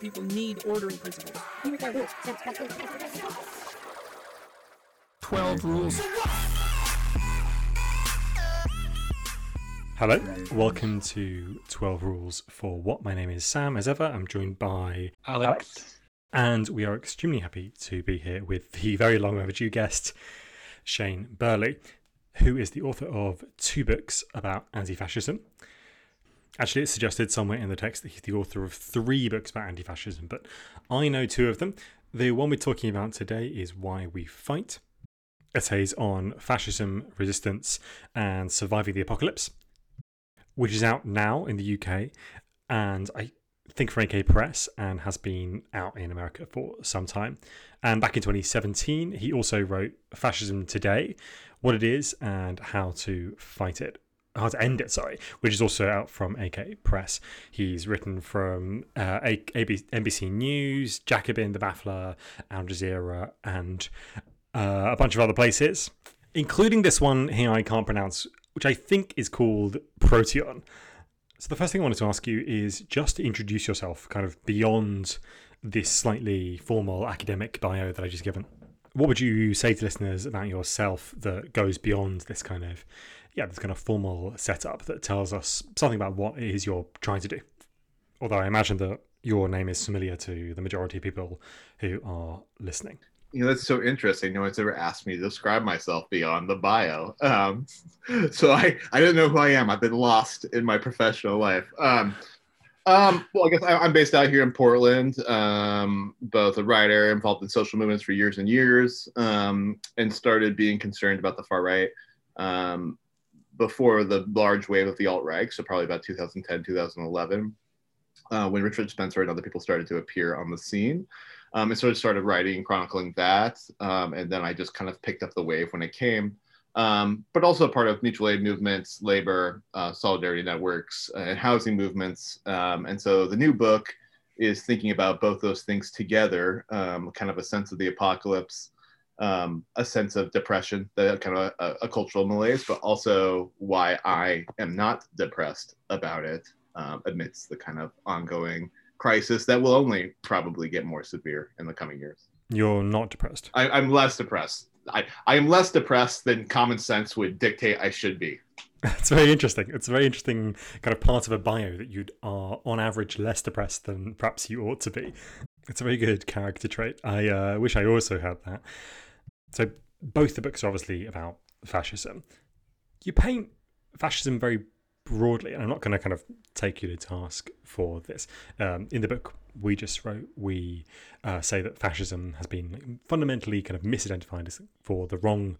People need ordering principles. 12 rules. Hello, welcome to 12 Rules for What. My name is Sam. As ever, I'm joined by Alex. and we are extremely happy to be here with the very long overdue guest, Shane Burley, who is the author of two books about anti fascism. Actually, it's suggested somewhere in the text that he's the author of three books about anti fascism, but I know two of them. The one we're talking about today is Why We Fight, essays on fascism, resistance, and surviving the apocalypse, which is out now in the UK and I think for AK Press and has been out in America for some time. And back in 2017, he also wrote Fascism Today, What It Is and How to Fight It. How to End It, sorry, which is also out from AK Press. He's written from uh, A- AB- NBC News, Jacobin, The Baffler, Al Jazeera, and uh, a bunch of other places, including this one here I can't pronounce, which I think is called Protean. So the first thing I wanted to ask you is just to introduce yourself, kind of beyond this slightly formal academic bio that I just given. What would you say to listeners about yourself that goes beyond this kind of, yeah, this kind of formal setup that tells us something about what it is you're trying to do? Although I imagine that your name is familiar to the majority of people who are listening. You know, that's so interesting. No one's ever asked me to describe myself beyond the bio. Um, so I, I don't know who I am. I've been lost in my professional life. Um, um, well, I guess I, I'm based out here in Portland, um, both a writer involved in social movements for years and years, um, and started being concerned about the far right um, before the large wave of the alt right. So probably about 2010, 2011, uh, when Richard Spencer and other people started to appear on the scene. Um, and sort of started writing and chronicling that. Um, and then I just kind of picked up the wave when it came. Um, but also part of mutual aid movements, labor, uh, solidarity networks, and housing movements. Um, and so the new book is thinking about both those things together, um, kind of a sense of the apocalypse, um, a sense of depression, the kind of a, a, cultural malaise, but also why I am not depressed about it um, amidst the kind of ongoing crisis that will only probably get more severe in the coming years. You're not depressed. I, I'm less depressed. I, I am less depressed than common sense would dictate I should be. It's very interesting. It's a very interesting kind of part of a bio that you are, on average, less depressed than perhaps you ought to be. It's a very good character trait. I uh, wish I also had that. So, both the books are obviously about fascism. You paint fascism very broadly, and I'm not going to kind of take you to task for this. Um, in the book we just wrote, we uh, say that fascism has been fundamentally kind of misidentified as for the wrong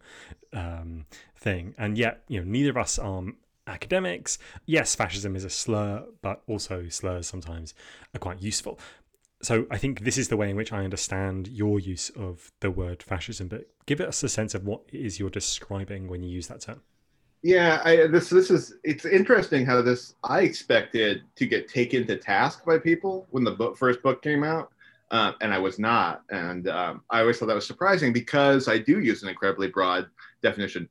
um, thing, and yet you know neither of us are academics. Yes, fascism is a slur, but also slurs sometimes are quite useful. So I think this is the way in which I understand your use of the word fascism. But give us a sense of what it is you're describing when you use that term. Yeah, I, this this is it's interesting how this I expected to get taken to task by people when the book, first book came out, um, and I was not, and um, I always thought that was surprising because I do use an incredibly broad definition.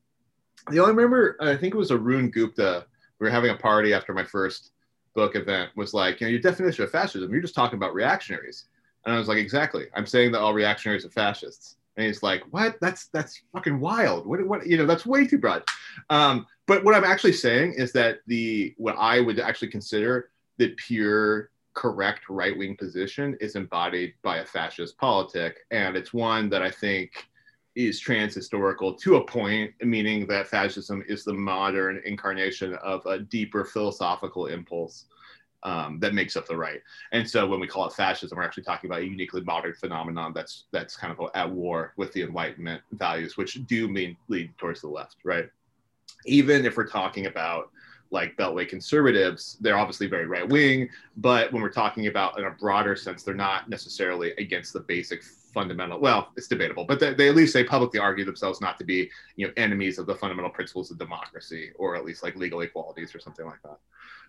The only remember I think it was Arun Gupta. We were having a party after my first book event. Was like, you know, your definition of fascism. You're just talking about reactionaries, and I was like, exactly. I'm saying that all reactionaries are fascists. And he's like, "What? That's that's fucking wild. What? What? You know, that's way too broad." Um, but what I'm actually saying is that the what I would actually consider the pure correct right wing position is embodied by a fascist politic, and it's one that I think is trans-historical to a point, meaning that fascism is the modern incarnation of a deeper philosophical impulse um, that makes up the right. And so when we call it fascism, we're actually talking about a uniquely modern phenomenon that's that's kind of at war with the Enlightenment values, which do mean lead towards the left, right? Even if we're talking about like Beltway conservatives, they're obviously very right wing, but when we're talking about in a broader sense, they're not necessarily against the basic fundamental. Well, it's debatable, but they, they at least they publicly argue themselves not to be, you know, enemies of the fundamental principles of democracy, or at least like legal equalities or something like that.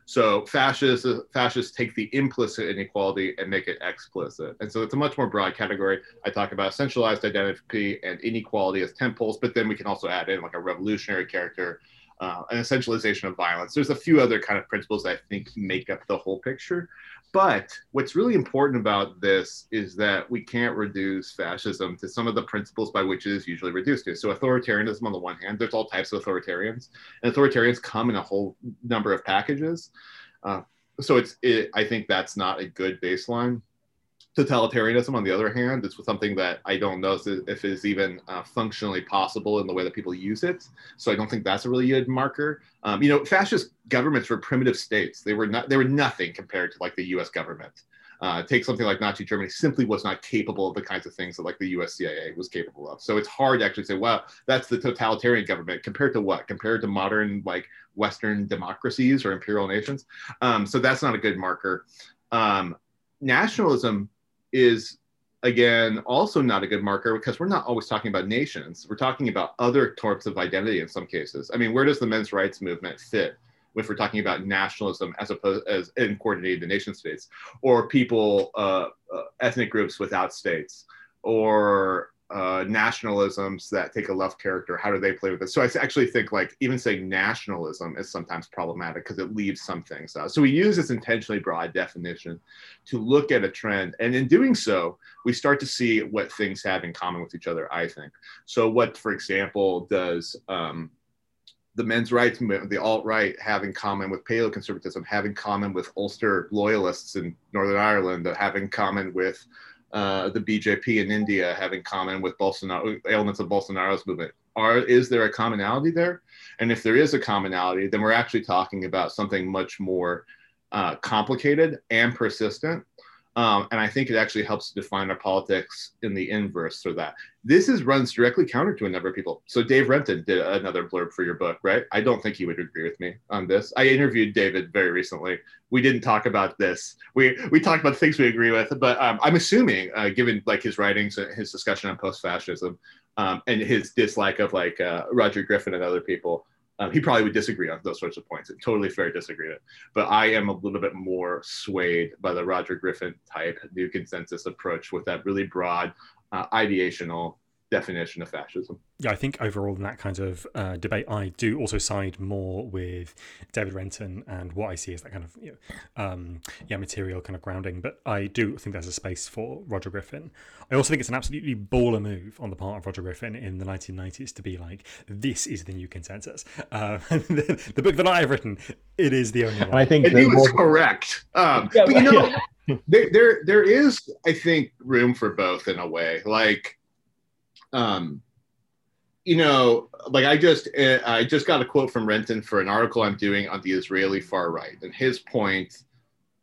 So fascists fascists take the implicit inequality and make it explicit, and so it's a much more broad category. I talk about centralized identity and inequality as tent poles, but then we can also add in like a revolutionary character uh, an essentialization of violence. There's a few other kind of principles that I think make up the whole picture. But what's really important about this is that we can't reduce fascism to some of the principles by which it is usually reduced to. So, authoritarianism on the one hand, there's all types of authoritarians, and authoritarians come in a whole number of packages. Uh, so, it's it, I think that's not a good baseline totalitarianism, on the other hand, is something that I don't know if is even uh, functionally possible in the way that people use it. So I don't think that's a really good marker. Um, you know, fascist governments were primitive states. They were not. They were nothing compared to like the U.S. government. Uh, take something like Nazi Germany simply was not capable of the kinds of things that like the US CIA was capable of. So it's hard to actually say, well, that's the totalitarian government compared to what? Compared to modern like Western democracies or imperial nations. Um, so that's not a good marker. Um, nationalism is again also not a good marker because we're not always talking about nations. We're talking about other types of identity in some cases. I mean where does the men's rights movement fit if we're talking about nationalism as opposed as in coordinating the nation states or people uh, uh, ethnic groups without states or uh, nationalisms that take a left character how do they play with it so i actually think like even saying nationalism is sometimes problematic because it leaves some things out. So we use this intentionally broad definition to look at a trend and in doing so we start to see what things have in common with each other i think. So what for example does um, the men's rights movement, the alt right, have in common with paleoconservatism, have in common with Ulster loyalists in Northern Ireland, have in common with uh, the BJP in India have in common with Bolsonaro elements of Bolsonaro's movement? Are is there a commonality there? And if there is a commonality, then we're actually talking about something much more uh, complicated and persistent um, and I think it actually helps to define our politics in the inverse for that. This is runs directly counter to a number of people. So Dave Renton did another blurb for your book, right? I don't think he would agree with me on this. I interviewed David very recently. We didn't talk about this. We we talked about things we agree with, but um, I'm assuming, uh, given like his writings, and his discussion on post-fascism, um, and his dislike of like uh, Roger Griffin and other people, um, he probably would disagree on those sorts of points. It's totally fair disagreement. But I am a little bit more swayed by the Roger Griffin type new consensus approach with that really broad uh, ideational definition of fascism. Yeah, I think overall in that kind of uh, debate, I do also side more with David Renton and what I see as that kind of you know, um, yeah material kind of grounding. But I do think there's a space for Roger Griffin. I also think it's an absolutely baller move on the part of Roger Griffin in the 1990s to be like, this is the new consensus. Uh, the, the, book that I've written, it is the only one. I think he was correct. Um, yeah, but you know, yeah. there, there there is I think room for both in a way. Like um, you know, like I just uh, I just got a quote from Renton for an article I'm doing on the Israeli far right, and his point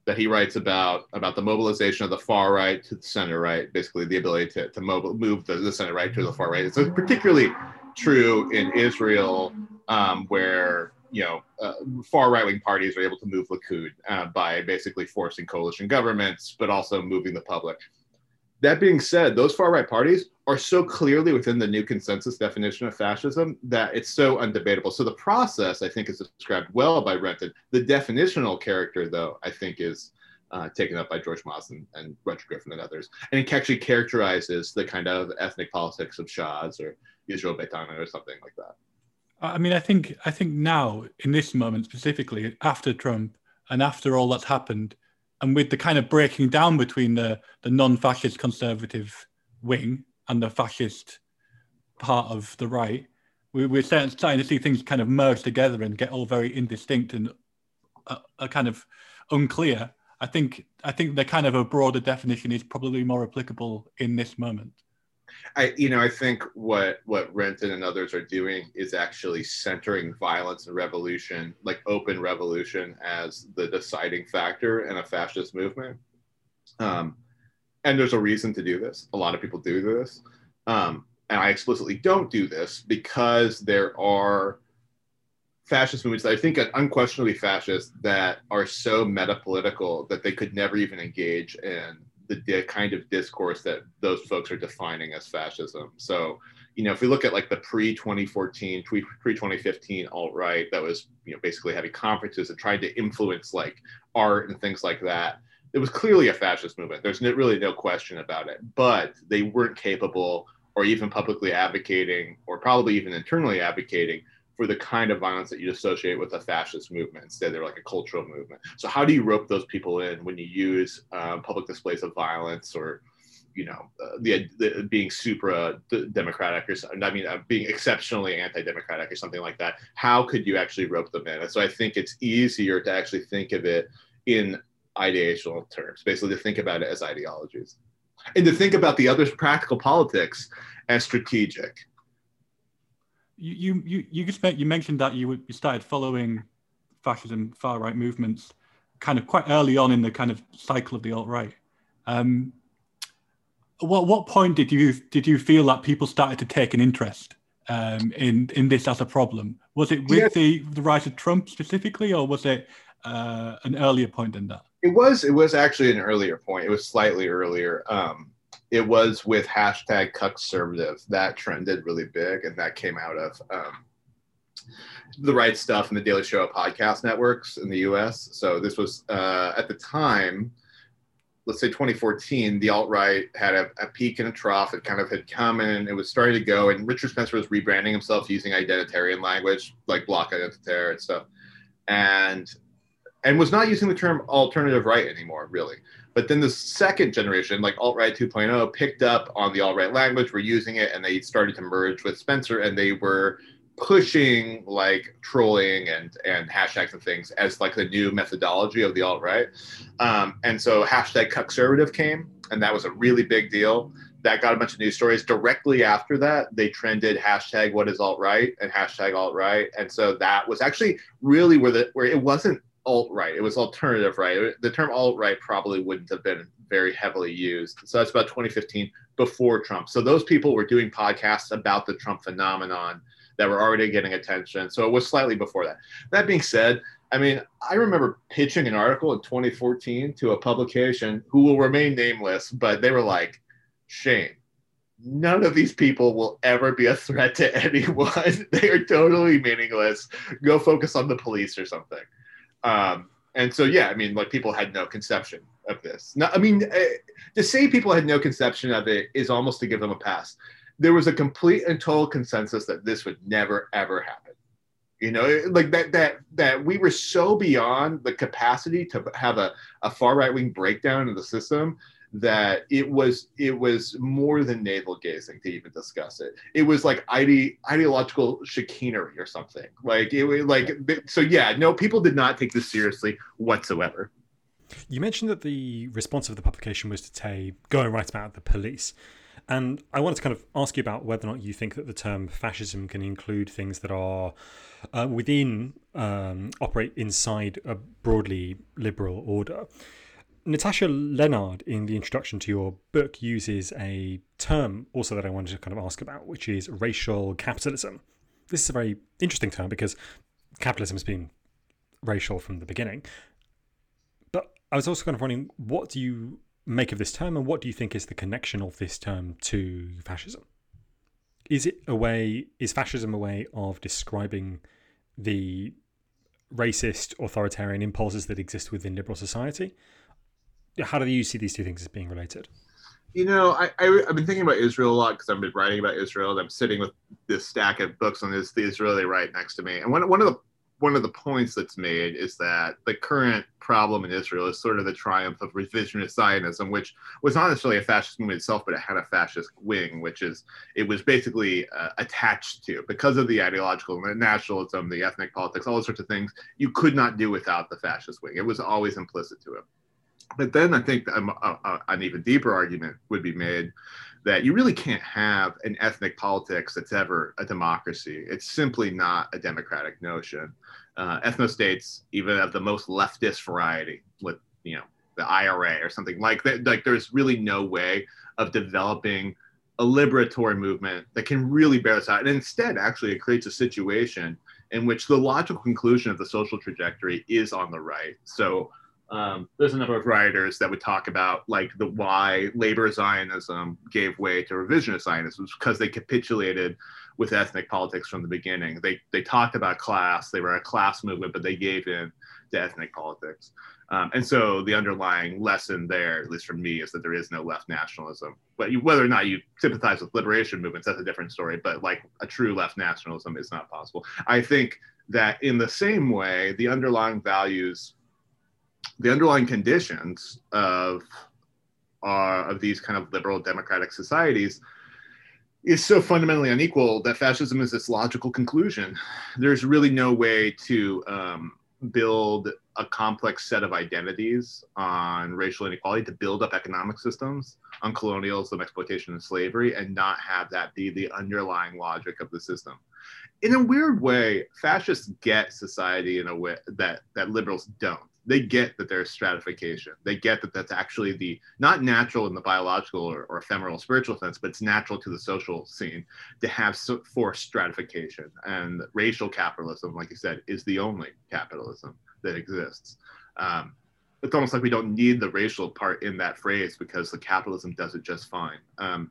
that he writes about about the mobilization of the far right to the center right, basically the ability to to mobile, move the, the center right to the far right. It's particularly true in Israel, um, where you know uh, far right wing parties are able to move Likud uh, by basically forcing coalition governments, but also moving the public. That being said, those far right parties are so clearly within the new consensus definition of fascism that it's so undebatable. So the process, I think, is described well by Renton. The definitional character, though, I think is uh, taken up by George Mosse and, and Roger Griffin and others. And it actually characterizes the kind of ethnic politics of Shas or Israel Beiteinu or something like that. I mean, I think I think now in this moment specifically after Trump and after all that's happened, and with the kind of breaking down between the the non-fascist conservative wing and the fascist part of the right, we, we're starting, to see things kind of merge together and get all very indistinct and uh, uh, kind of unclear. I think I think the kind of a broader definition is probably more applicable in this moment. I, you know, I think what what Renton and others are doing is actually centering violence and revolution, like open revolution, as the deciding factor in a fascist movement. Um, and there's a reason to do this. A lot of people do this, um, and I explicitly don't do this because there are fascist movements that I think are unquestionably fascist that are so metapolitical that they could never even engage in the kind of discourse that those folks are defining as fascism. So, you know, if we look at like the pre 2014, pre 2015 alt right that was, you know, basically having conferences and trying to influence like art and things like that, it was clearly a fascist movement. There's no, really no question about it. But they weren't capable or even publicly advocating or probably even internally advocating for the kind of violence that you associate with a fascist movement. Instead, they're like a cultural movement. So how do you rope those people in when you use uh, public displays of violence or you know, uh, the, the, being supra democratic or something. I mean, uh, being exceptionally anti-democratic or something like that. How could you actually rope them in? And so I think it's easier to actually think of it in ideational terms, basically to think about it as ideologies, and to think about the other practical politics as strategic. You you you just you mentioned that you you started following fascism far right movements kind of quite early on in the kind of cycle of the alt right. Um, what what point did you did you feel that people started to take an interest um, in in this as a problem? Was it with the the rise of Trump specifically, or was it uh, an earlier point than that? It was it was actually an earlier point. It was slightly earlier. Um, it was with hashtag cuckservative that trended really big, and that came out of um, the right stuff and the Daily Shoah podcast networks in the U.S. So this was uh, at the time let's say 2014, the alt right had a, a, peak and a trough. It kind of had come and it was starting to go. And Richard Spencer was rebranding himself using identitarian language, like Bloc Identitaire and stuff, and and was not using the term alternative right anymore, really. But then the second generation, like alt right 2.0, picked up on the alt right language, were using it, and they started to merge with Spencer, and they were pushing like trolling and and hashtags and things as like the new methodology of the alt right. Um, and so hashtag cuckservative came, and that was a really big deal. That got a bunch of news stories. Directly after that, they trended hashtag what is alt right and hashtag alt right, and so that was actually really where the where it wasn't alt right, it was alternative right. The term alt right probably wouldn't have been very heavily used. So that's about 2015 before Trump. So those people were doing podcasts about the Trump phenomenon that were already getting attention. So it was slightly before that. That being said, I mean, I remember pitching an article in 2014 to a publication who will remain nameless, but they were like, Shane, none of these people will ever be a threat to anyone. they are totally meaningless. Go focus on the police or something. Um, and so, yeah, I mean, like people had no conception of this. Now, I mean, uh, to say people had no conception of it is almost to give them a pass there was a complete and total consensus that this would never ever happen you know like that that that we were so beyond the capacity to have a, a far right wing breakdown of the system that it was it was more than navel gazing to even discuss it. It was like ide- ideological chicanery or something. Like it was like so yeah no people did not take this seriously whatsoever. You mentioned that the response of the publication was to say go and write about the police. And I wanted to kind of ask you about whether or not you think that the term fascism can include things that are uh, within, um, operate inside a broadly liberal order. Natasha Lennard, in the introduction to your book, uses a term also that I wanted to kind of ask about, which is racial capitalism. This is a very interesting term because capitalism has been racial from the beginning. But I was also kind of wondering, what do you make of this term, and what do you think is the connection of this term to fascism? Is it a way? Is fascism a way of describing the racist, authoritarian impulses that exist within liberal society? How do you see these two things as being related? You know, I, I have been thinking about Israel a lot because I've been writing about Israel. And I'm sitting with this stack of books on this the Israeli right next to me, and one one of the one of the points that's made is that the current problem in Israel is sort of the triumph of revisionist Zionism, which was not necessarily a fascist movement itself, but it had a fascist wing, which is it was basically uh, attached to because of the ideological nationalism, the ethnic politics, all sorts of things. You could not do without the fascist wing. It was always implicit to it. But then I think a, a, um, uh, uh, an even deeper argument would be made that you really can't have an ethnic politics that's ever a democracy. It's simply not a democratic notion. Uh, ethnostates, even of the most leftist variety, with you know the IRA or something like that, like there's really no way of developing a liberatory movement that can really bear this out. And instead, actually, it creates a situation in which the logical conclusion of the social trajectory is on the right. So um, there's a number of writers that would talk about like the why labor Zionism gave way to revisionist Zionism because they capitulated with ethnic politics from the beginning. They they talked about class. They were a class movement, but they gave in to ethnic politics. Um, and so the underlying lesson there, at least for me, is that there is no left nationalism. But you, whether or not you sympathize with liberation movements, that's a different story. But like a true left nationalism is not possible. I think that in the same way, the underlying values, the underlying conditions of uh, of these kind of liberal democratic societies is so fundamentally unequal that fascism is its logical conclusion. There's really no way to um, build a complex set of identities on racial inequality, to build up economic systems on colonialism, exploitation, and slavery, and not have that be the underlying logic of the system. In a weird way, fascists get society in a way that, that liberals don't they get that there's stratification. They get that that's actually the not natural in the biological or, or ephemeral spiritual sense, but it's natural to the social scene to have so, forced stratification. And racial capitalism, like you said, is the only capitalism that exists. Um, it's almost like we don't need the racial part in that phrase because the capitalism does it just fine. Um,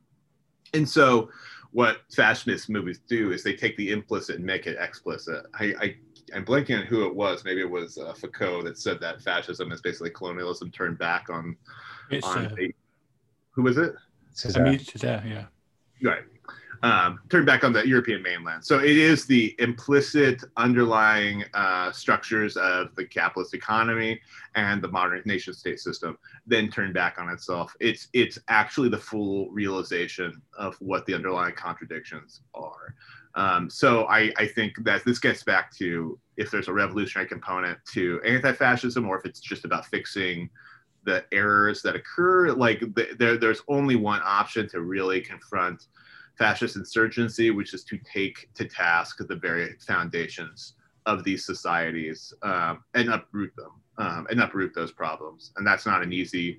and so, what fascist movies do is they take the implicit and make it explicit. I, I I'm blanking on who it was. Maybe it was uh, Foucault that said that fascism is basically colonialism turned back on. It's, on uh, a, who was it? Césaire. Césaire, yeah. Right. Um, turned back on the European mainland. So it is the implicit underlying uh, structures of the capitalist economy and the modern nation state system then turned back on itself. It's it's actually the full realization of what the underlying contradictions are. Um, so I, I think that this gets back to if there's a revolutionary component to anti-fascism or if it's just about fixing the errors that occur like the, there, there's only one option to really confront fascist insurgency which is to take to task the very foundations of these societies um, and uproot them um, and uproot those problems. And that's not an easy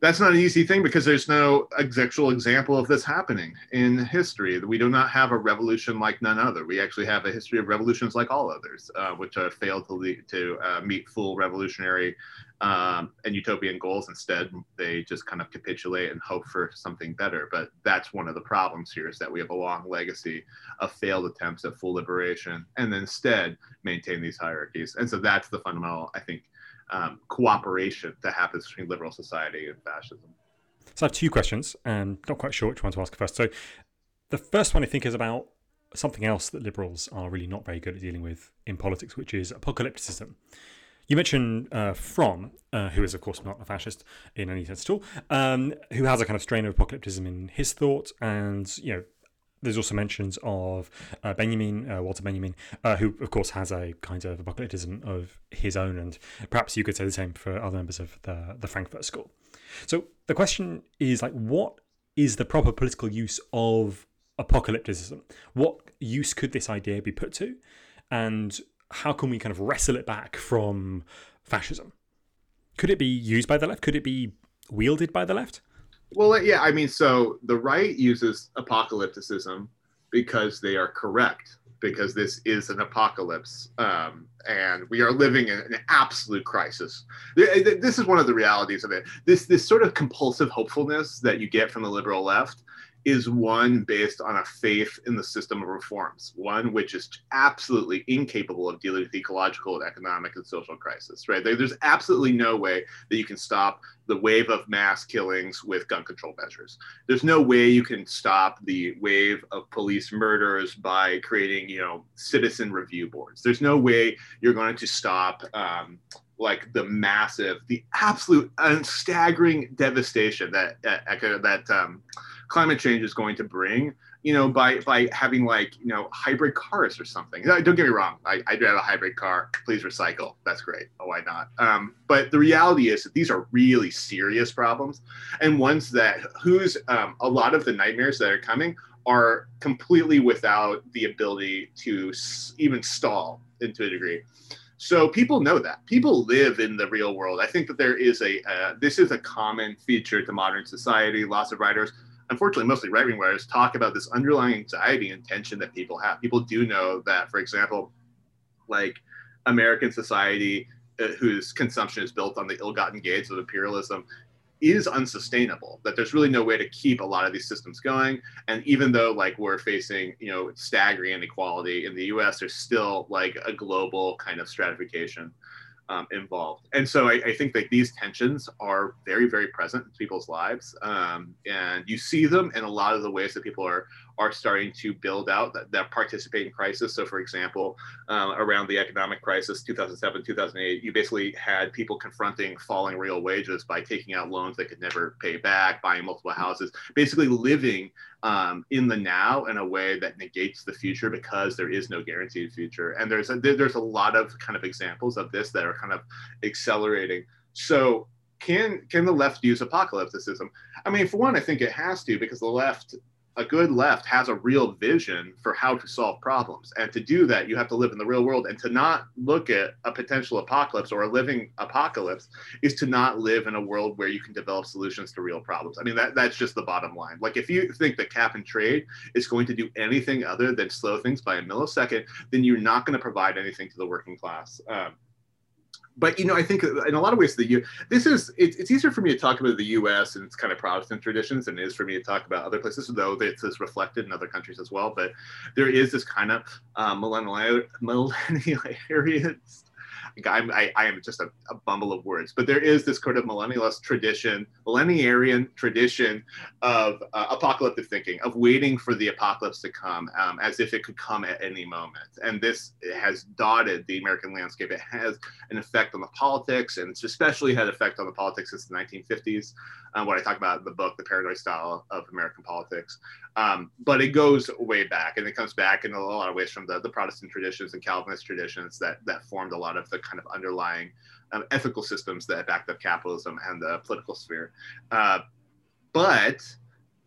that's not an easy thing because there's no actual example of this happening in history. We do not have a revolution like none other. We actually have a history of revolutions like all others, uh, which have failed to lead, to uh, meet full revolutionary um, and utopian goals. Instead, they just kind of capitulate and hope for something better. But that's one of the problems here is that we have a long legacy of failed attempts at full liberation, and instead maintain these hierarchies. And so that's the fundamental, I think um, cooperation that happens between liberal society and fascism. So I have two questions, and not quite sure which one to ask first. So the first one I think is about something else that liberals are really not very good at dealing with in politics, which is apocalypticism. You mentioned uh, Fromm, uh, who is, of course, not a fascist in any sense at all, um, who has a kind of strain of apocalypticism in his thought, and you know there's also mentions of uh, Benjamin, uh, Walter Benjamin, uh, who of course has a kind of apocalypticism of his own, and perhaps you could say the same for other members of the the Frankfurt School. So the question is like, what is the proper political use of apocalypticism? What use could this idea be put to, and how can we kind of wrestle it back from fascism? Could it be used by the left? Could it be wielded by the left? Well, yeah, I mean, so the right uses apocalypticism because they are correct, because this is an apocalypse, um, and we are living in an absolute crisis. This is one of the realities of it. This this sort of compulsive hopefulness that you get from the liberal left is one based on a faith in the system of reforms, one which is absolutely incapable of dealing with ecological and economic and social crisis, right? There's absolutely no way that you can stop the wave of mass killings with gun control measures. There's no way you can stop the wave of police murders by creating, you know, citizen review boards. There's no way you're going to stop um, like the massive, the absolute staggering devastation that uh, that um, climate change is going to bring you know by by having like you know hybrid cars or something don't get me wrong i, I drive a hybrid car please recycle that's great oh why not um, but the reality is that these are really serious problems and ones that whose um, a lot of the nightmares that are coming are completely without the ability to even stall into a degree so people know that people live in the real world. I think that there is a uh, this is a common feature to modern society. Lots of writers, unfortunately, mostly right wing writers, talk about this underlying anxiety and tension that people have. People do know that, for example, like American society, uh, whose consumption is built on the ill-gotten gains of imperialism, is unsustainable that there's really no way to keep a lot of these systems going and even though like we're facing you know staggering inequality in the us there's still like a global kind of stratification um, involved. And so I, I, think that these tensions are very, very present in people's lives. Um, and you see them in a lot of the ways that people are, are starting to build out that, that participate in crisis. So, for example, um, around the economic crisis, 2007, 2008, you basically had people confronting falling real wages by taking out loans they could never pay back, buying multiple houses, basically living um, in the now in a way that negates the future because there is no guaranteed future. And there's a, there's a lot of kind of examples of this that are kind of accelerating. So can can the left use apocalypticism? I mean, for one, I think it has to because the left a good left has a real vision for how to solve problems. And to do that, you have to live in the real world. And to not look at a potential apocalypse or a living apocalypse is to not live in a world where you can develop solutions to real problems. I mean, that, that's just the bottom line. Like, if you think that cap and trade is going to do anything other than slow things by a millisecond, then you're not going to provide anything to the working class. Um, but you know, I think in a lot of ways, the U. This is it, it's easier for me to talk about the U.S. and its kind of Protestant traditions than it is for me to talk about other places, though it's reflected in other countries as well. But there is this kind of uh, millennial millennial I'm, I, I am just a, a, bumble of words, but there is this kind of millennialist tradition, millenarian tradition of uh, apocalyptic thinking, of waiting for the apocalypse to come um, as if it could come at any moment. And this has dotted the American landscape. It has an effect on the politics, and it's especially had effect on the politics since the 1950s um, what I talk about in the book, The Paranoid Style of American Politics. Um, but it goes way back, and it comes back in a lot of ways from the, the Protestant traditions and Calvinist traditions that, that formed a lot of the kind of underlying um, ethical systems that backed up capitalism and the political sphere. Uh, but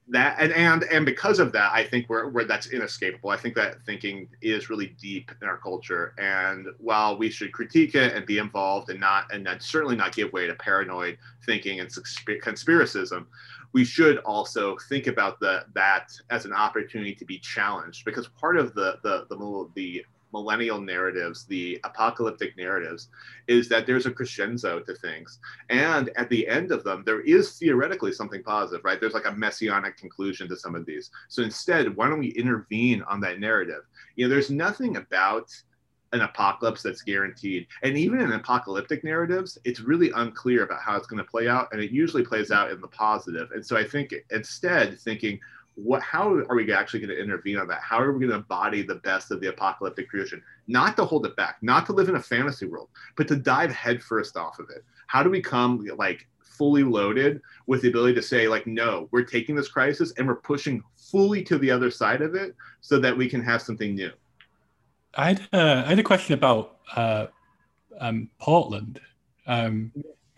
that and, and and because of that i think we're, we're that's inescapable. I think that thinking is really deep in our culture. And while we should critique it and be involved and not and not, certainly not give way to paranoid thinking and conspiracism we should also think about the that as an opportunity to be challenged. Because part of the the the, the millennial narratives, the apocalyptic narratives, is that there's a crescendo to things. And at the end of them, there is theoretically something positive, right? There's like a messianic conclusion to some of these. So instead, why don't we intervene on that narrative? You know, there's nothing about an apocalypse that's guaranteed. And even in apocalyptic narratives, it's really unclear about how it's going to play out. And it usually plays out in the positive. And so I think instead, thinking, what how are we actually going to intervene on that? How are we going to embody the best of the apocalyptic creation? Not to hold it back not to live in a fantasy world but to dive headfirst off of it. How do we come like fully loaded with the ability to say like no we're taking this crisis and we're pushing fully to the other side of it so that we can have something new? I had, uh, I had a question about uh, um, portland. Um,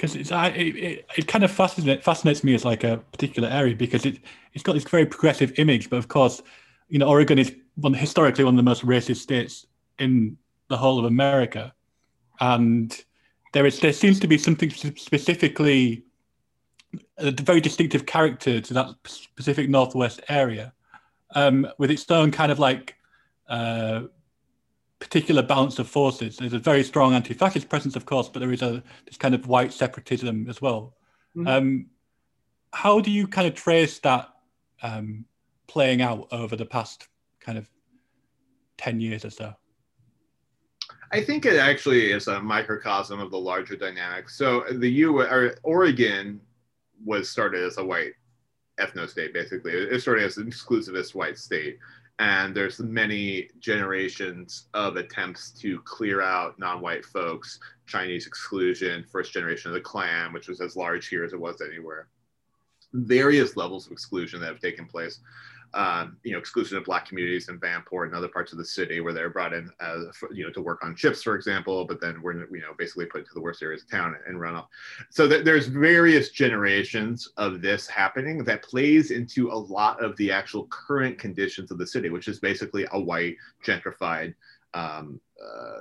because it's I, it, it kind of fascinates fascinates me as like a particular area because it it's got this very progressive image, but of course, you know, Oregon is one historically one of the most racist states in the whole of America, and there is there seems to be something specifically a very distinctive character to that specific northwest area, um, with its own kind of like uh, particular balance of forces. There's a very strong anti-fascist presence, of course, but there is a this kind of white separatism as well. Mm-hmm. Um, how do you kind of trace that um, playing out over the past kind of ten years or so? I think it actually is a microcosm of the larger dynamics. So the U or Oregon was started as a white ethno state, basically. It started as an exclusivist white state and there's many generations of attempts to clear out non-white folks chinese exclusion first generation of the klan which was as large here as it was anywhere. Various levels of exclusion that have taken place um, you know, exclusion of black communities in Vanport and other parts of the city where they're brought in, you know, to work on ships, for example, but then we're, you know, basically put into the worst areas of town and run off. So th- there's various generations of this happening that plays into a lot of the actual current conditions of the city, which is basically a white gentrified um, uh,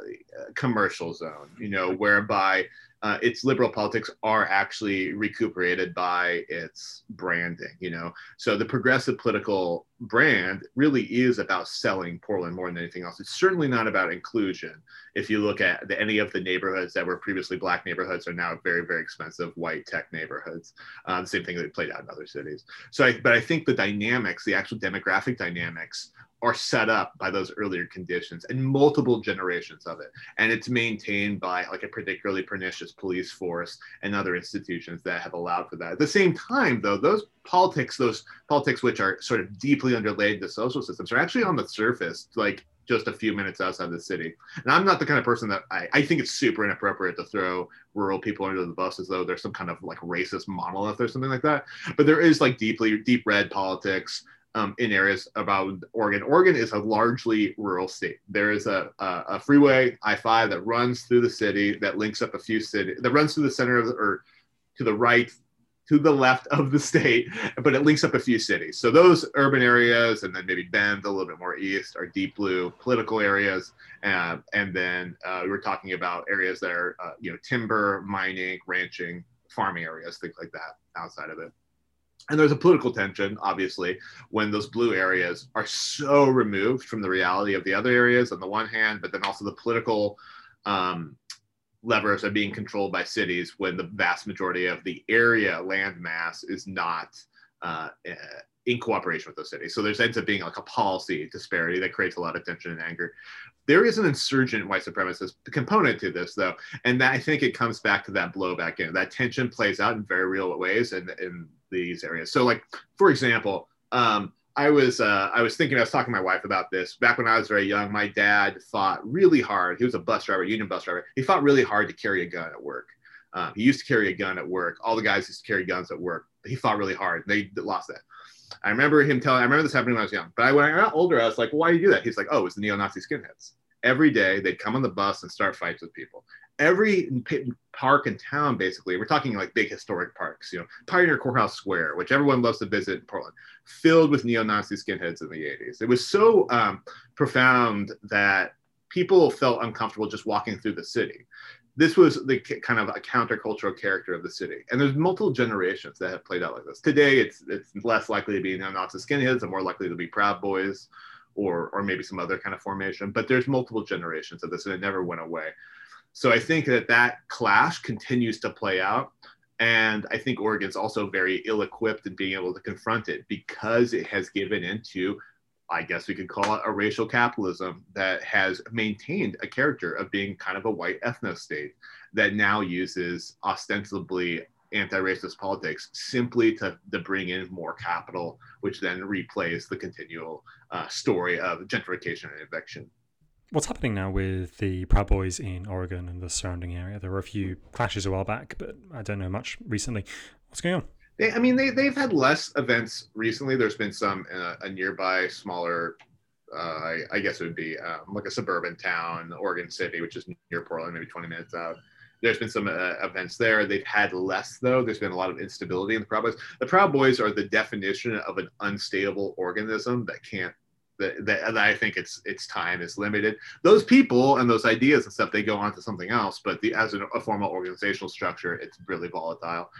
commercial zone, you know, whereby uh, its liberal politics are actually recuperated by its branding, you know. So the progressive political brand really is about selling Portland more than anything else. It's certainly not about inclusion. If you look at the, any of the neighborhoods that were previously black neighborhoods are now very, very expensive white tech neighborhoods. Um, same thing that played out in other cities. So, I, but I think the dynamics, the actual demographic dynamics, are set up by those earlier conditions and multiple generations of it, and it's maintained by like a particularly pernicious police force and other institutions that have allowed for that. At the same time, though, those politics, those politics which are sort of deeply underlaid the social systems, are actually on the surface, like just a few minutes outside the city. And I'm not the kind of person that I, I think it's super inappropriate to throw rural people under the bus as though there's some kind of like racist monolith or something like that. But there is like deeply deep red politics um, in areas about Oregon. Oregon is a largely rural state. There is a, a, a freeway I-5 that runs through the city that links up a few cities that runs through the center of the, or to the right to the left of the state, but it links up a few cities. So those urban areas, and then maybe Bend a little bit more east, are deep blue political areas, uh, and then uh, we're talking about areas that are uh, you know timber, mining, ranching, farming areas, things like that outside of it. And there's a political tension, obviously, when those blue areas are so removed from the reality of the other areas on the one hand, but then also the political um, levers are being controlled by cities when the vast majority of the area land mass is not uh, eh, in cooperation with those cities. So there's ends up being like a policy disparity that creates a lot of tension and anger. There is an insurgent white supremacist component to this, though, and that, I think it comes back to that blowback in that tension plays out in very real ways in, in these areas. So, like for example, um, I was uh, I was thinking I was talking to my wife about this back when I was very young. My dad fought really hard. He was a bus driver, union bus driver. He fought really hard to carry a gun at work. Um, he used to carry a gun at work. All the guys used to carry guns at work. He fought really hard. They lost that. I remember him telling. I remember this happening when I was young. But I, when I got older, I was like, "Why do you do that?" He's like, "Oh, it's the neo-Nazi skinheads." Every day they'd come on the bus and start fights with people every park in town, basically, we're talking like big historic parks, you know, Pioneer Courthouse Square, which everyone loves to visit in Portland, filled with neo-Nazi skinheads in the 80s. It was so um, profound that people felt uncomfortable just walking through the city. This was the kind of a countercultural character of the city, and there's multiple generations that have played out like this. Today, it's it's less likely to be neo-Nazi skinheads, and more likely to be Proud Boys, or or maybe some other kind of formation. But there's multiple generations of this, and it never went away. So I think that that clash continues to play out. And I think Oregon's also very ill equipped in being able to confront it because it has given into, I guess we could call it a racial capitalism that has maintained a character of being kind of a white ethno state that now uses ostensibly anti-racist politics simply to, to bring in more capital, which then replays the continual uh, story of gentrification and eviction what's happening now with the Proud Boys in Oregon and the surrounding area? There were a few clashes a while back, but I don't know much recently. What's going on? They, I mean, they, they've had less events recently. There's been some uh, a nearby smaller, uh, I, I, guess it would be um, like a suburban town, Oregon City, which is near Portland, maybe 20 minutes out. There's been some uh, events there. They've had less, though. There's been a lot of instability in the Proud Boys. The Proud Boys are the definition of an unstable organism that can't that, that, I think its its time is limited. Those people and those ideas and stuff they go on to something else, but the as a, formal organizational structure, it's really volatile.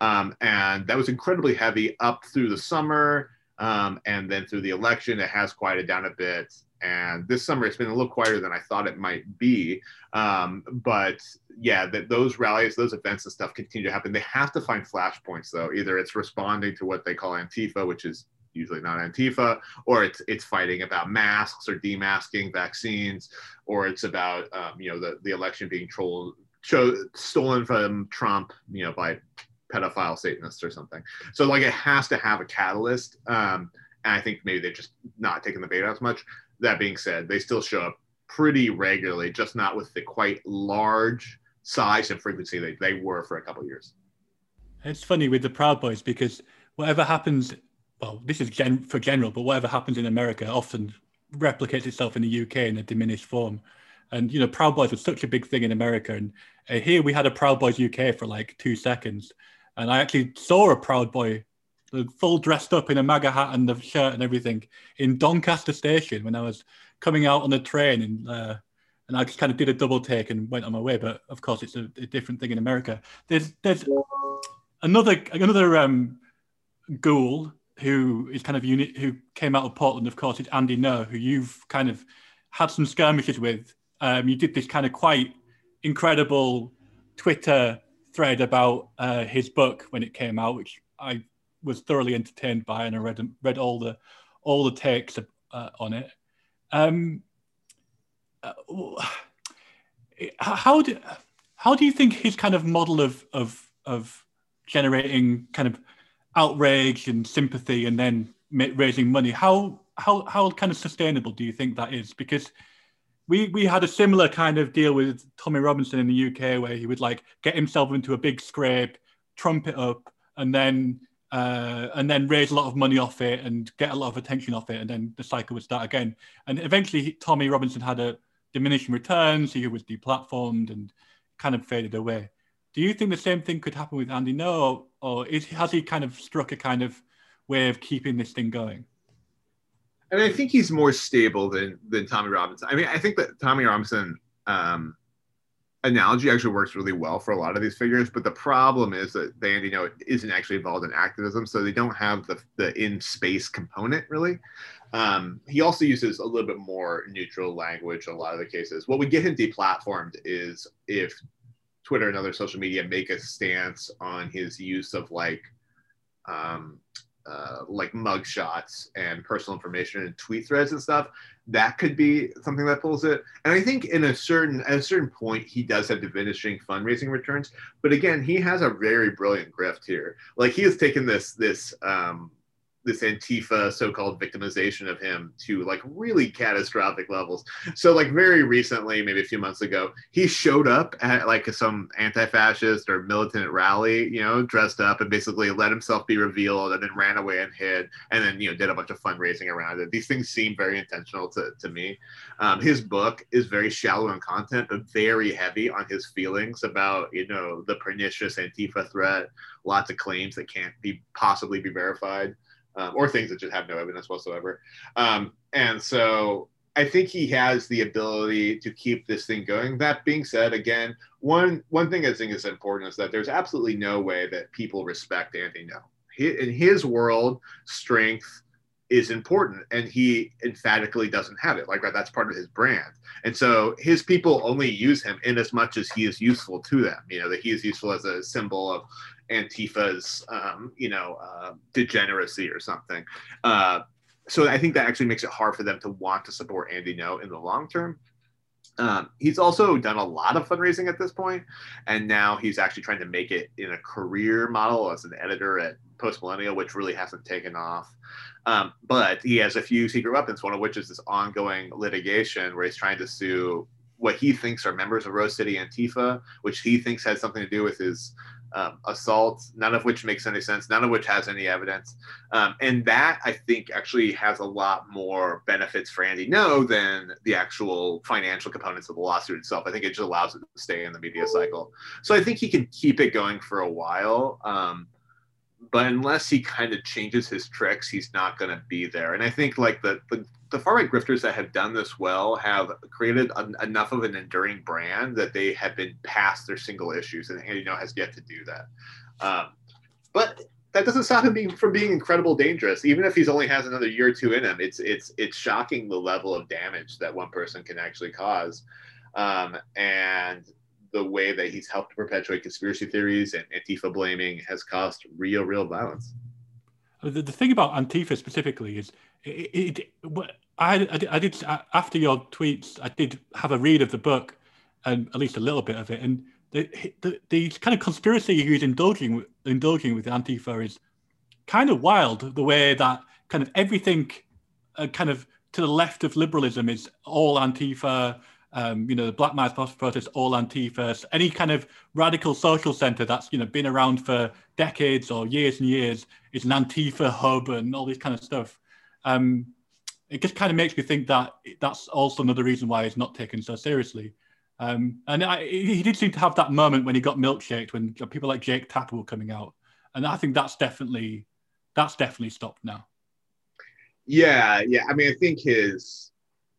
Um, and that was incredibly heavy up through the summer, um, and then through the election, it has quieted down a bit. And this summer, it's been a little quieter than I thought it might be. Um, but yeah, that those rallies, those events and stuff continue to happen. They have to find flashpoints though. Either it's responding to what they call Antifa, which is usually not Antifa, or it's it's fighting about masks or demasking vaccines, or it's about um, you know the the election being trolled, cho- stolen from Trump, you know by pedophile Satanists or something. So like it has to have a catalyst, um, and I think maybe they're just not taking the bait as much. That being said, they still show up pretty regularly, just not with the quite large size and frequency they, they were for a couple years. It's funny with the Proud Boys because whatever happens well, this is gen- for general, but whatever happens in America often replicates itself in the UK in a diminished form. And you know, Proud Boys was such a big thing in America, and uh, here we had a Proud Boys UK for like two seconds, and I actually saw a Proud Boy, full dressed up in a MAGA hat and the shirt and everything, in Doncaster Station when I was coming out on the train, and uh, and I just kind of did a double take and went on my way. But of course, it's a, a different thing in America. There's there's another another um, ghoul who is kind of unit who came out of Portland, of course, is Andy Ngo, who you've kind of had some skirmishes with. Um, you did this kind of quite incredible Twitter thread about uh, his book when it came out, which I was thoroughly entertained by, and I read read all the all the takes uh, on it. Um, uh, how do how do you think his kind of model of of of generating kind of outrage and sympathy and then raising money how how how kind of sustainable do you think that is because we we had a similar kind of deal with Tommy Robinson in the UK where he would like get himself into a big scrape, trump it up, and then uh, and then raise a lot of money off it and get a lot of attention off it, and then the cycle would start again. And eventually, Tommy Robinson had a diminishing returns. He was deplatformed and kind of faded away. Do you think the same thing could happen with Andy Ngo, or is, has he kind of struck a kind of way of keeping this thing going? And I think he's more stable than than Tommy Robinson. I mean, I think that Tommy Robinson um, analogy actually works really well for a lot of these figures. But the problem is that they, you know, isn't actually involved in activism, so they don't have the the in space component really. Um, he also uses a little bit more neutral language in a lot of the cases. What we get him deplatformed is if Twitter and other social media make a stance on his use of like um, uh, like mug shots and personal information and tweet threads and stuff that could be something that pulls it. And i think in a certain at a certain point he does have diminishing fundraising returns. But again he has a very brilliant grift here. Like he has taken this this um this Antifa so-called victimization of him to like really catastrophic levels. So like very recently, maybe a few months ago, he showed up at like some anti-fascist or militant rally, you know, dressed up and basically let himself be revealed and then ran away and hid and then you know did a bunch of fundraising around it. These things seem very intentional to, to me. Um, his book is very shallow in content, but very heavy on his feelings about you know the pernicious Antifa threat. Lots of claims that can't be possibly be verified um, or things that just have no evidence whatsoever. Um, and so I think he has the ability to keep this thing going. That being said, again, one one thing I think is important is that there's absolutely no way that people respect Andy Ngo. in his world, strength is important, and he emphatically doesn't have it. Like that's part of his brand, and so his people only use him in as much as he is useful to them. You know that he is useful as a symbol of Antifa's, um, you know, uh, degeneracy or something. Uh, so I think that actually makes it hard for them to want to support Andy Ngo in the long term. Um, he's also done a lot of fundraising at this point, and now he's actually trying to make it in a career model as an editor at Post Millennial, which really hasn't taken off. Um, but he has a few secret weapons, one of which is this ongoing litigation where he's trying to sue what he thinks are members of Rose City Antifa, which he thinks has something to do with his um, assaults, none of which makes any sense, none of which has any evidence. Um, and that I think actually has a lot more benefits for Andy Ngo than the actual financial components of the lawsuit itself. I think it just allows it to stay in the media cycle. So I think he can keep it going for a while. Um, but unless he kind of changes his tricks, he's not going to be there. And I think like the, the the far right grifters that have done this well have created an, enough of an enduring brand that they have been past their single issues, and you know has yet to do that. Um, but that doesn't stop him being, from being incredible dangerous. Even if he's only has another year or two in him, it's it's it's shocking the level of damage that one person can actually cause, um, and the way that he's helped perpetuate conspiracy theories and Antifa blaming has caused real, real violence. The, the thing about Antifa specifically is it, it, I, I, did after your tweets, I did have a read of the book, and at least a little bit of it. And the, the, the kind of conspiracy he's indulging indulging with Antifa is kind of wild. The way that kind of everything, uh, kind of to the left of liberalism, is all Antifa. Um, you know, the Black Lives protest, all Antifa. Any kind of radical social center that's you know been around for decades or years and years is an Antifa hub and all this kind of stuff um, it just kind of makes me think that that's also another reason why he's not taken so seriously. Um, and I, he did seem to have that moment when he got milkshaked when people like Jake Tapper were coming out, and I think that's definitely that's definitely stopped now. Yeah, yeah. I mean, I think his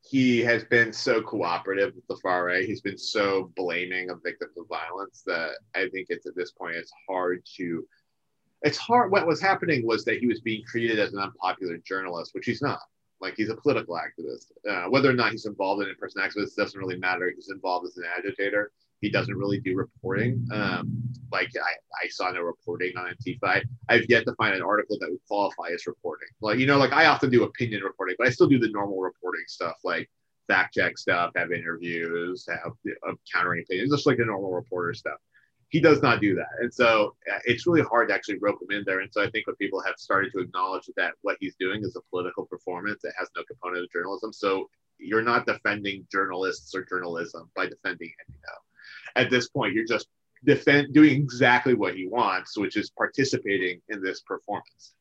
he has been so cooperative with the far right. He's been so blaming of victims of violence that I think it's at this point it's hard to it's hard. What was happening was that he was being treated as an unpopular journalist, which he's not. Like he's a political activist. Uh, whether or not he's involved in in-person activism doesn't really matter. He's involved as an agitator. He doesn't really do reporting. Um, like I, I saw no reporting on Antifa. I've yet to find an article that would qualify as reporting. Like you know, like I often do opinion reporting, but I still do the normal reporting stuff, like fact check stuff, have interviews, have uh, countering opinions, just like the normal reporter stuff. He does not do that, and so uh, it's really hard to actually rope him in there. And so I think when people have started to acknowledge that what he's doing is a political performance, that has no component of journalism. So you're not defending journalists or journalism by defending it. You know, at this point, you're just defend doing exactly what he wants, which is participating in this performance.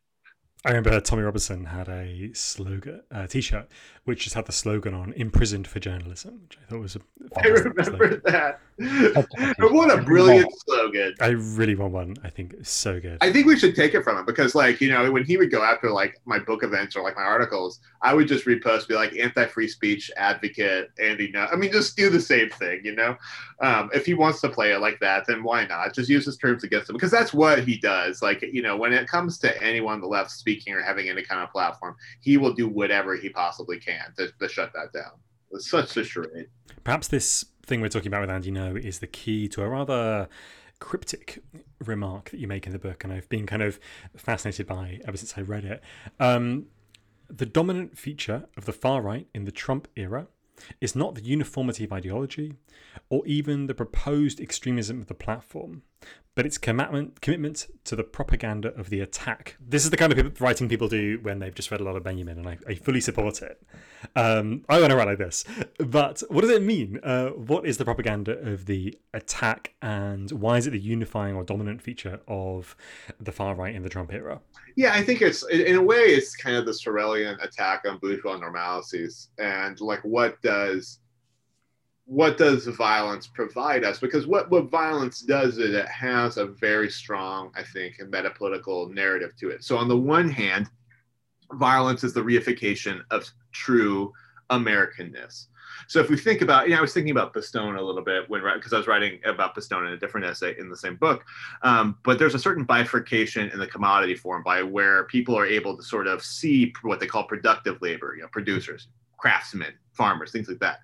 I remember Tommy Robinson had a slogan, a T-shirt, which just had the slogan on "Imprisoned for Journalism," which I thought was a. I remember slogan. that. What a brilliant slogan! I really want one. I think it's so good. I think we should take it from him because, like, you know, when he would go after like my book events or like my articles, I would just repost, be like, "Anti-free speech advocate Andy." No, I mean, just do the same thing. You know, um, if he wants to play it like that, then why not? Just use his terms against him because that's what he does. Like, you know, when it comes to anyone on the left speaking or having any kind of platform, he will do whatever he possibly can to, to shut that down. It's such a charade. Perhaps this thing we're talking about with Andy Ngo is the key to a rather cryptic remark that you make in the book, and I've been kind of fascinated by ever since I read it. Um, the dominant feature of the far right in the Trump era is not the uniformity of ideology or even the proposed extremism of the platform, but its commitment commitment to the propaganda of the attack. This is the kind of writing people do when they've just read a lot of Benjamin, and I, I fully support it. Um, I want to write like this, but what does it mean? Uh, what is the propaganda of the attack, and why is it the unifying or dominant feature of the far right in the Trump era? Yeah, I think it's in a way it's kind of the Sorelian attack on bourgeois normalities, and like what does what does violence provide us? Because what, what violence does is it has a very strong, I think, metapolitical narrative to it. So on the one hand, violence is the reification of true Americanness. So if we think about, you know, I was thinking about Postone a little bit when, because I was writing about Postone in a different essay in the same book. Um, but there's a certain bifurcation in the commodity form by where people are able to sort of see what they call productive labor, you know, producers, craftsmen, farmers, things like that.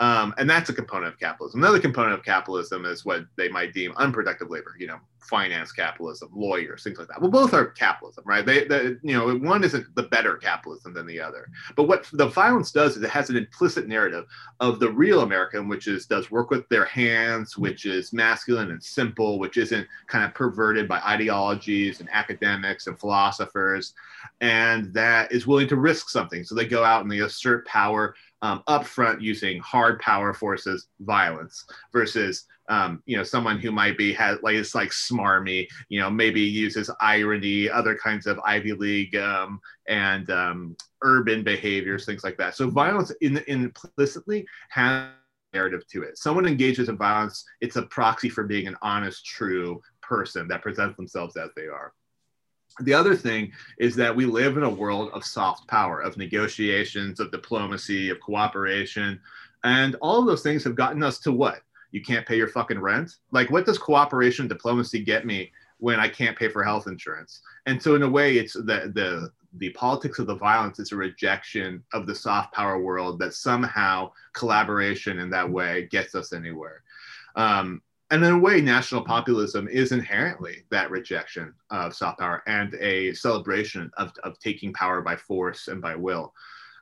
Um, and that's a component of capitalism. Another component of capitalism is what they might deem unproductive labor, you know, finance capitalism, lawyers, things like that. Well, both are capitalism, right? They, they, you know, one isn't the better capitalism than the other. But what the violence does is it has an implicit narrative of the real American, which is does work with their hands, which is masculine and simple, which isn't kind of perverted by ideologies and academics and philosophers, and that is willing to risk something. So they go out and they assert power um, upfront using hard power forces violence versus um, you know someone who might be has like it's like smarmy you know maybe uses irony other kinds of ivy league um, and um, urban behaviors things like that. So violence in, implicitly has narrative to it. Someone engages in violence it's a proxy for being an honest true person that presents themselves as they are the other thing is that we live in a world of soft power, of negotiations, of diplomacy, of cooperation. And all of those things have gotten us to what? You can't pay your fucking rent? Like, what does cooperation, diplomacy get me when I can't pay for health insurance? And so, in a way, it's the, the, the politics of the violence is a rejection of the soft power world that somehow collaboration in that way gets us anywhere. Um, and in a way, national populism is inherently that rejection of soft power and a celebration of, of taking power by force and by will.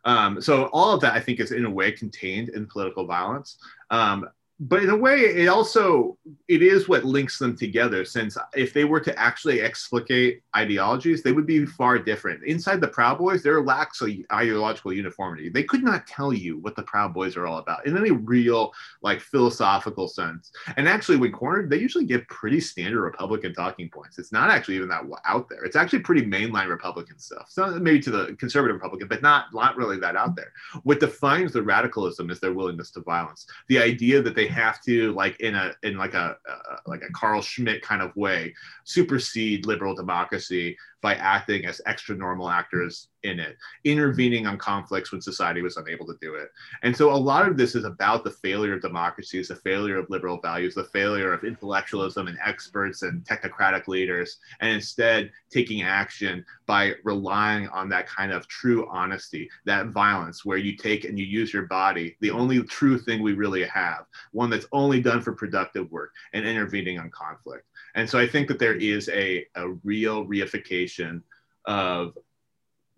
Um, so all of that, I think, is in a way contained in political violence. Um, but in a way it also it is what links them together. Since if they were to actually explicate ideologies they would be far different. Inside the proud boys there lacks a ideological uniformity. They could not tell you what the proud boys are all about in any real like philosophical sense. And actually when cornered they usually give pretty standard republican talking points. It's not actually even that out there. It's actually pretty mainline republican stuff. So maybe to the conservative republican but not not really that out there. What defines the radicalism is their willingness to violence. The idea that they they have to like in a in like a uh, like a Carl Schmitt kind of way supersede liberal democracy by acting as extra normal actors in it, intervening on conflicts when society was unable to do it. And so a lot of this is about the failure of democracies, the failure of liberal values, the failure of intellectualism and experts and technocratic leaders, and instead taking action by relying on that kind of true honesty, that violence where you take and you use your body, the only true thing we really have, one that's only done for productive work and intervening on conflict. And so I think that there is a, a real reification of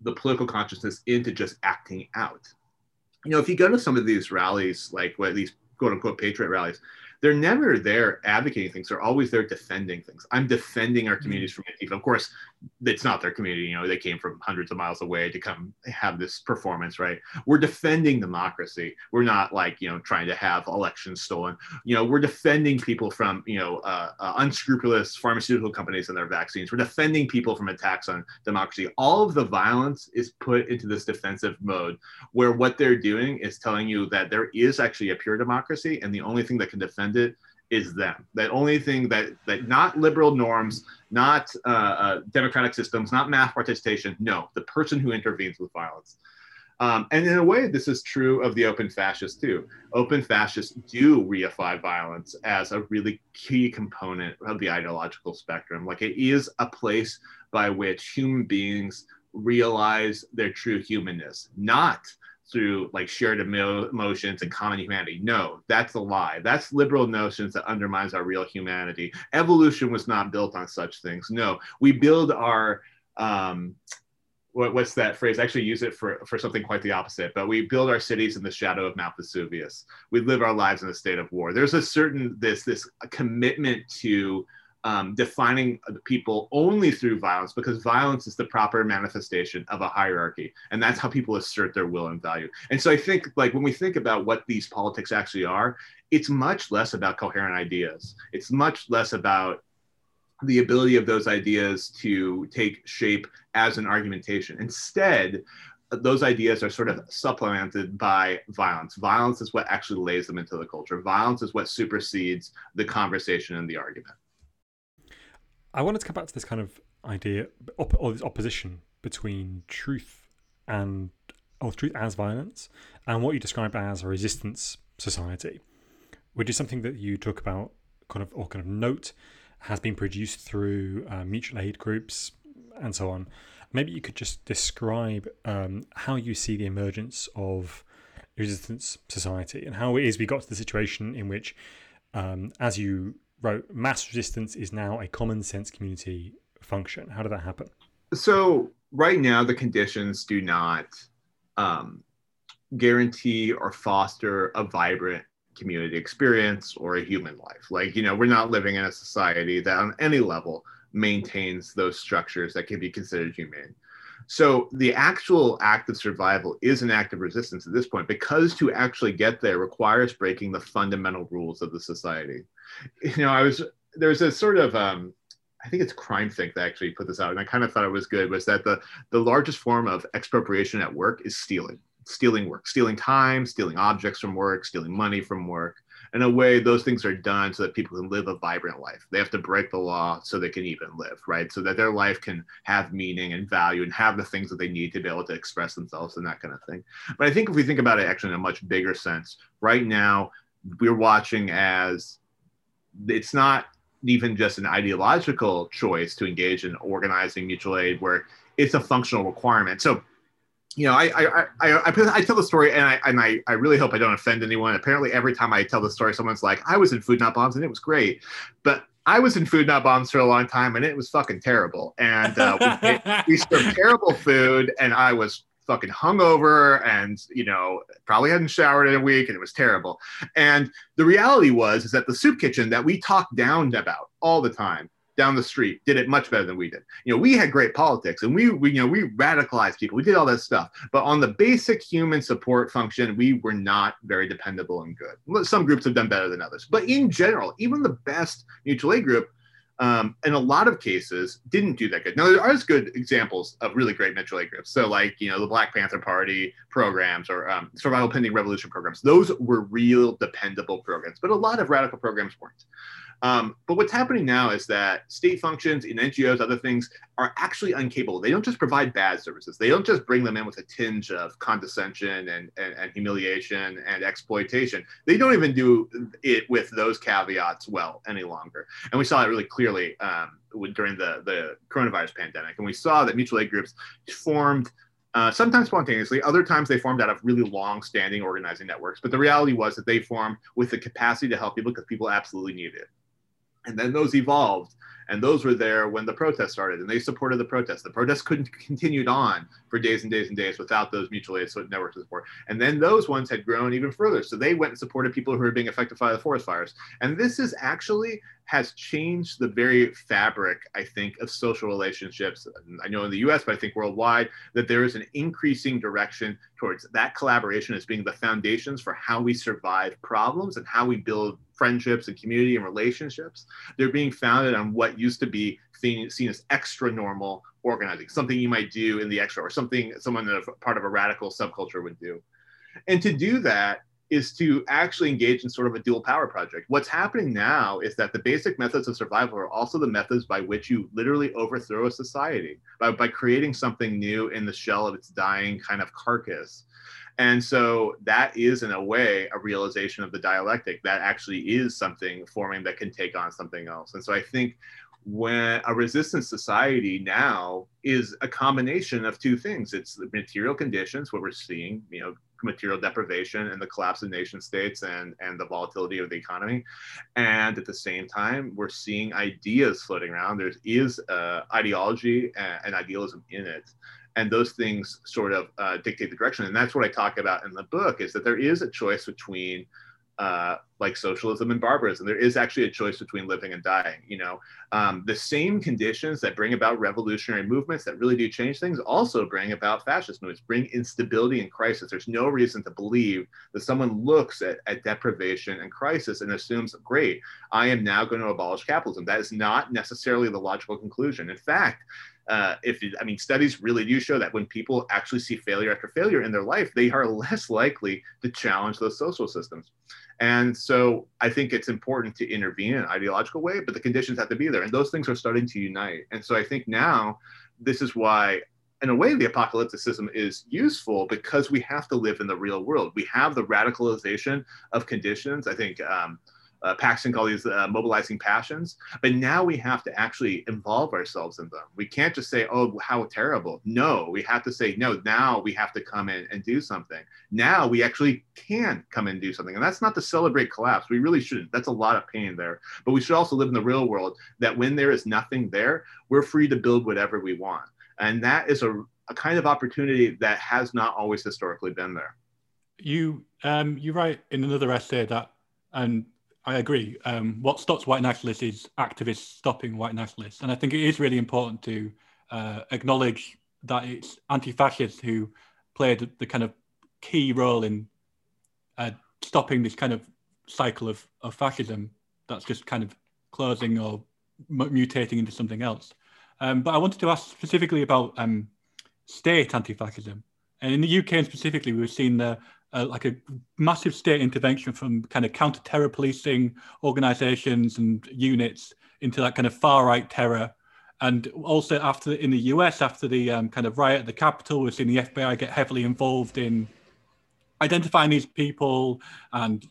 the political consciousness into just acting out. you know, if you go to some of these rallies, like what these quote unquote patriot rallies, they're never there advocating things. They're always there defending things. I'm defending our mm-hmm. communities from Antifa. Of course, it's not their community. You know, they came from hundreds of miles away to come have this performance, right? We're defending democracy. We're not like, you know, trying to have elections stolen. You know, we're defending people from, you know, uh, uh, unscrupulous pharmaceutical companies and their vaccines. We're defending people from attacks on democracy. All of the violence is put into this defensive mode where what they're doing is telling you that there is actually a pure democracy and the only thing that can defend it is them. That only thing that that not liberal norms, not uh, uh, democratic systems, not mass participation. No, the person who intervenes with violence. Um, and in a way, this is true of the open fascists too. Open fascists do reify violence as a really key component of the ideological spectrum. Like it is a place by which human beings realize their true humanness, not through like shared emotions and common humanity. No, that's a lie. That's liberal notions that undermines our real humanity. Evolution was not built on such things. No, we build our um, what, what's that phrase? I actually use it for, for something quite the opposite. But we build our cities in the shadow of Mount Vesuvius. We live our lives in a state of war. There's a certain this this commitment to um, defining people only through violence because violence is the proper manifestation of a hierarchy and that's how people assert their will and value and so i think like when we think about what these politics actually are it's much less about coherent ideas it's much less about the ability of those ideas to take shape as an argumentation instead those ideas are sort of supplemented by violence. Violence is what actually lays them into the culture. Violence is what supersedes the conversation and the argument. I wanted to come back to this kind of idea op- or this opposition between truth and or truth as violence and what you describe as a resistance society, which is something that you talk about kind of or kind of note has been produced through uh, mutual aid groups and so on. Maybe you could just describe um, how you see the emergence of resistance society and how it is we got to the situation in which, um, as you wrote mass resistance is now a common sense community function. How did that happen? So right now the conditions do not um, guarantee or foster a vibrant community experience or a human life. Like, you know, we're not living in a society that on any level maintains those structures that can be considered humane. So the actual act of survival is an act of resistance at this point because to actually get there requires breaking the fundamental rules of the society you know, I was there's a sort of um, I think it's CrimethInc that actually put this out, and I kind of thought it was good. Was that the the largest form of expropriation at work is stealing, stealing work, stealing time, stealing objects from work, stealing money from work. In a way, those things are done so that people can live a vibrant life. They have to break the law so they can even live, right? So that their life can have meaning and value and have the things that they need to be able to express themselves and that kind of thing. But I think if we think about it actually in a much bigger sense, right now we're watching as it's not even just an ideological choice to engage in organizing mutual aid where it's a functional requirement. So, you know, I I, I, I, I tell the story and I and I, I really hope I don't offend anyone. Apparently, every time I tell the story, someone's like, "I was in Food Not Bombs and it was great," but I was in Food Not Bombs for a long time and it was fucking terrible. And uh, we, we served terrible food, and I was fucking hungover and you know probably hadn't showered in a week and it was terrible. And the reality was is that the soup kitchen that we talked down about all the time down the street did it much better than we did. You know we had great politics and we, we you know we radicalized people. We did all that stuff. But on the basic human support function we were not very dependable and good. Some groups have done better than others. But in general even the best mutual aid group um, in a lot of cases didn't do that good. Now there are good examples of really great mutual aid groups. So like you know the Black Panther Party programs or um, Survival Pending Revolution programs. Those were real dependable programs, but a lot of radical programs weren't. Um, but what's happening now is that state functions in NGOs, other things, are actually incapable. They don't just provide bad services. They don't just bring them in with a tinge of condescension and, and, and humiliation and exploitation. They don't even do it with those caveats well any longer. And we saw it really clearly um, during the, the coronavirus pandemic. And we saw that mutual aid groups formed uh, sometimes spontaneously, other times they formed out of really long standing organizing networks. But the reality was that they formed with the capacity to help people because people absolutely needed it and then those evolved and those were there when the protest started, and they supported the protest. The protest couldn't continued on for days and days and days without those mutual aid networks of support. And then those ones had grown even further, so they went and supported people who were being affected by the forest fires. And this is actually has changed the very fabric, I think, of social relationships. I know in the US, but I think worldwide, that there is an increasing direction towards that collaboration as being the foundations for how we survive problems and how we build friendships and community and relationships. They're being founded on what used to be seen, seen as extra normal organizing, something you might do in the extra or something someone a part of a radical subculture would do. And to do that, is to actually engage in sort of a dual power project. What's happening now is that the basic methods of survival are also the methods by which you literally overthrow a society by, by creating something new in the shell of its dying kind of carcass. And so that is, in a way, a realization of the dialectic that actually is something forming that can take on something else. And so I think when a resistance society now is a combination of two things it's the material conditions what we're seeing you know material deprivation and the collapse of nation states and, and the volatility of the economy. And at the same time, we're seeing ideas floating around. There is uh, ideology and, and, idealism in it. And those things sort of uh, dictate the direction. And that's what I talk about in the book is that there is a choice between uh, like socialism and barbarism. There is actually a choice between living and dying. You know, um, the same conditions that bring about revolutionary movements that really do change things also bring about fascist movements, bring instability and crisis. There's no reason to believe that someone looks at, at deprivation and crisis and assumes, great, I am now going to abolish capitalism. That is not necessarily the logical conclusion. In fact, uh, if I mean, studies really do show that when people actually see failure after failure in their life, they are less likely to challenge those social systems. And so I think it's important to intervene in an ideological way, but the conditions have to be there. And those things are starting to unite. And so I think now this is why, in a way, the apocalypticism is useful because we have to live in the real world. We have the radicalization of conditions. I think um, uh, Paxton call these uh, mobilizing passions. But now we have to actually involve ourselves in them. We can't just say, oh, how terrible. No, we have to say, no, now we have to come in and do something. Now we actually can come and do something. And that's not to celebrate collapse. We really shouldn't. That's a lot of pain there. But we should also live in the real world that when there is nothing there, we're free to build whatever we want. And that is a, a kind of opportunity that has not always historically been there. You um, you write in another essay that and I agree. Um, what stops white nationalists is activists stopping white nationalists, and I think it is really important to uh, acknowledge that it's anti-fascists who played the kind of key role in uh, stopping this kind of cycle of, of fascism that's just kind of closing or mutating into something else. Um, but I wanted to ask specifically about um, state anti-fascism, and in the UK specifically, we've seen the uh, like a massive state intervention from kind of counter-terror policing organizations and units into that kind of far-right terror. And also after in the US, after the um, kind of riot at the Capitol, we've seen the FBI get heavily involved in identifying these people and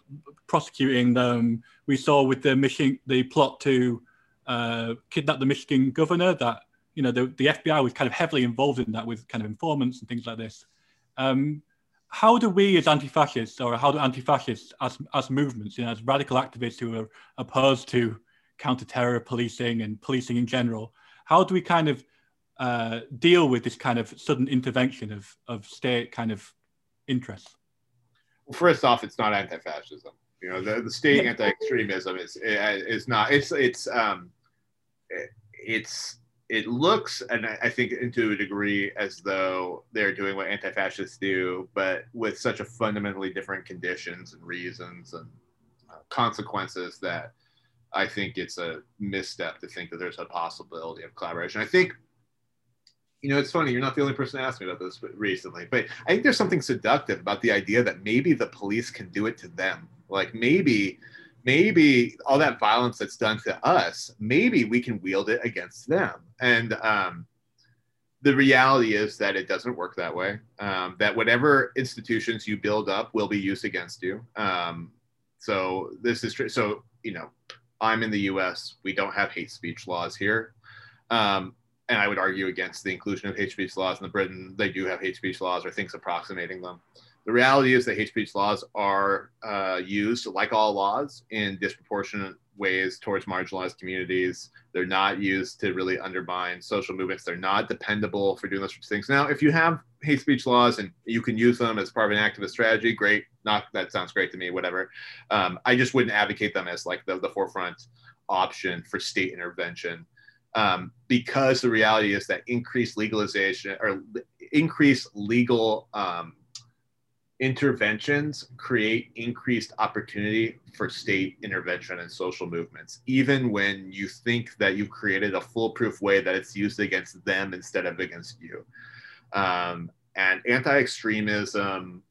prosecuting them. We saw with the mission, the plot to uh, kidnap the Michigan governor that you know the, the FBI was kind of heavily involved in that with kind of informants and things like this. Um, how do we as anti-fascists or how do anti-fascists as, as movements you know as radical activists who are opposed to counter-terror policing and policing in general how do we kind of uh, deal with this kind of sudden intervention of, of state kind of interests well, first off it's not anti-fascism you know the, the state yeah. anti-extremism is is not it's it's um it's it looks, and I think to a degree, as though they're doing what anti-fascists do, but with such a fundamentally different conditions and reasons and uh, consequences that I think it's a misstep to think that there's a possibility of collaboration. I think, you know, it's funny. You're not the only person to ask me about this recently, but I think there's something seductive about the idea that maybe the police can do it to them. Like maybe maybe all that violence that's done to us, maybe we can wield it against them. And um, the reality is that it doesn't work that way. Um, that whatever institutions you build up will be used against you. Um, so this is true. So you know, I'm in the U.S. We don't have hate speech laws here. Um, and I would argue against the inclusion of hate speech laws in the Britain. They do have hate speech laws or things approximating them. The reality is that hate speech laws are uh, used, like all laws, in disproportionate ways towards marginalized communities. They're not used to really undermine social movements. They're not dependable for doing those sorts of things. Now, if you have hate speech laws and you can use them as part of an activist strategy, great. Not that sounds great to me. Whatever. Um, I just wouldn't advocate them as like the, the forefront option for state intervention. Um, because the reality is that increased legalization or increased legal um, interventions create increased opportunity for state intervention and social movements, even when you think that you've created a foolproof way that it's used against them instead of against you. Um, and anti extremism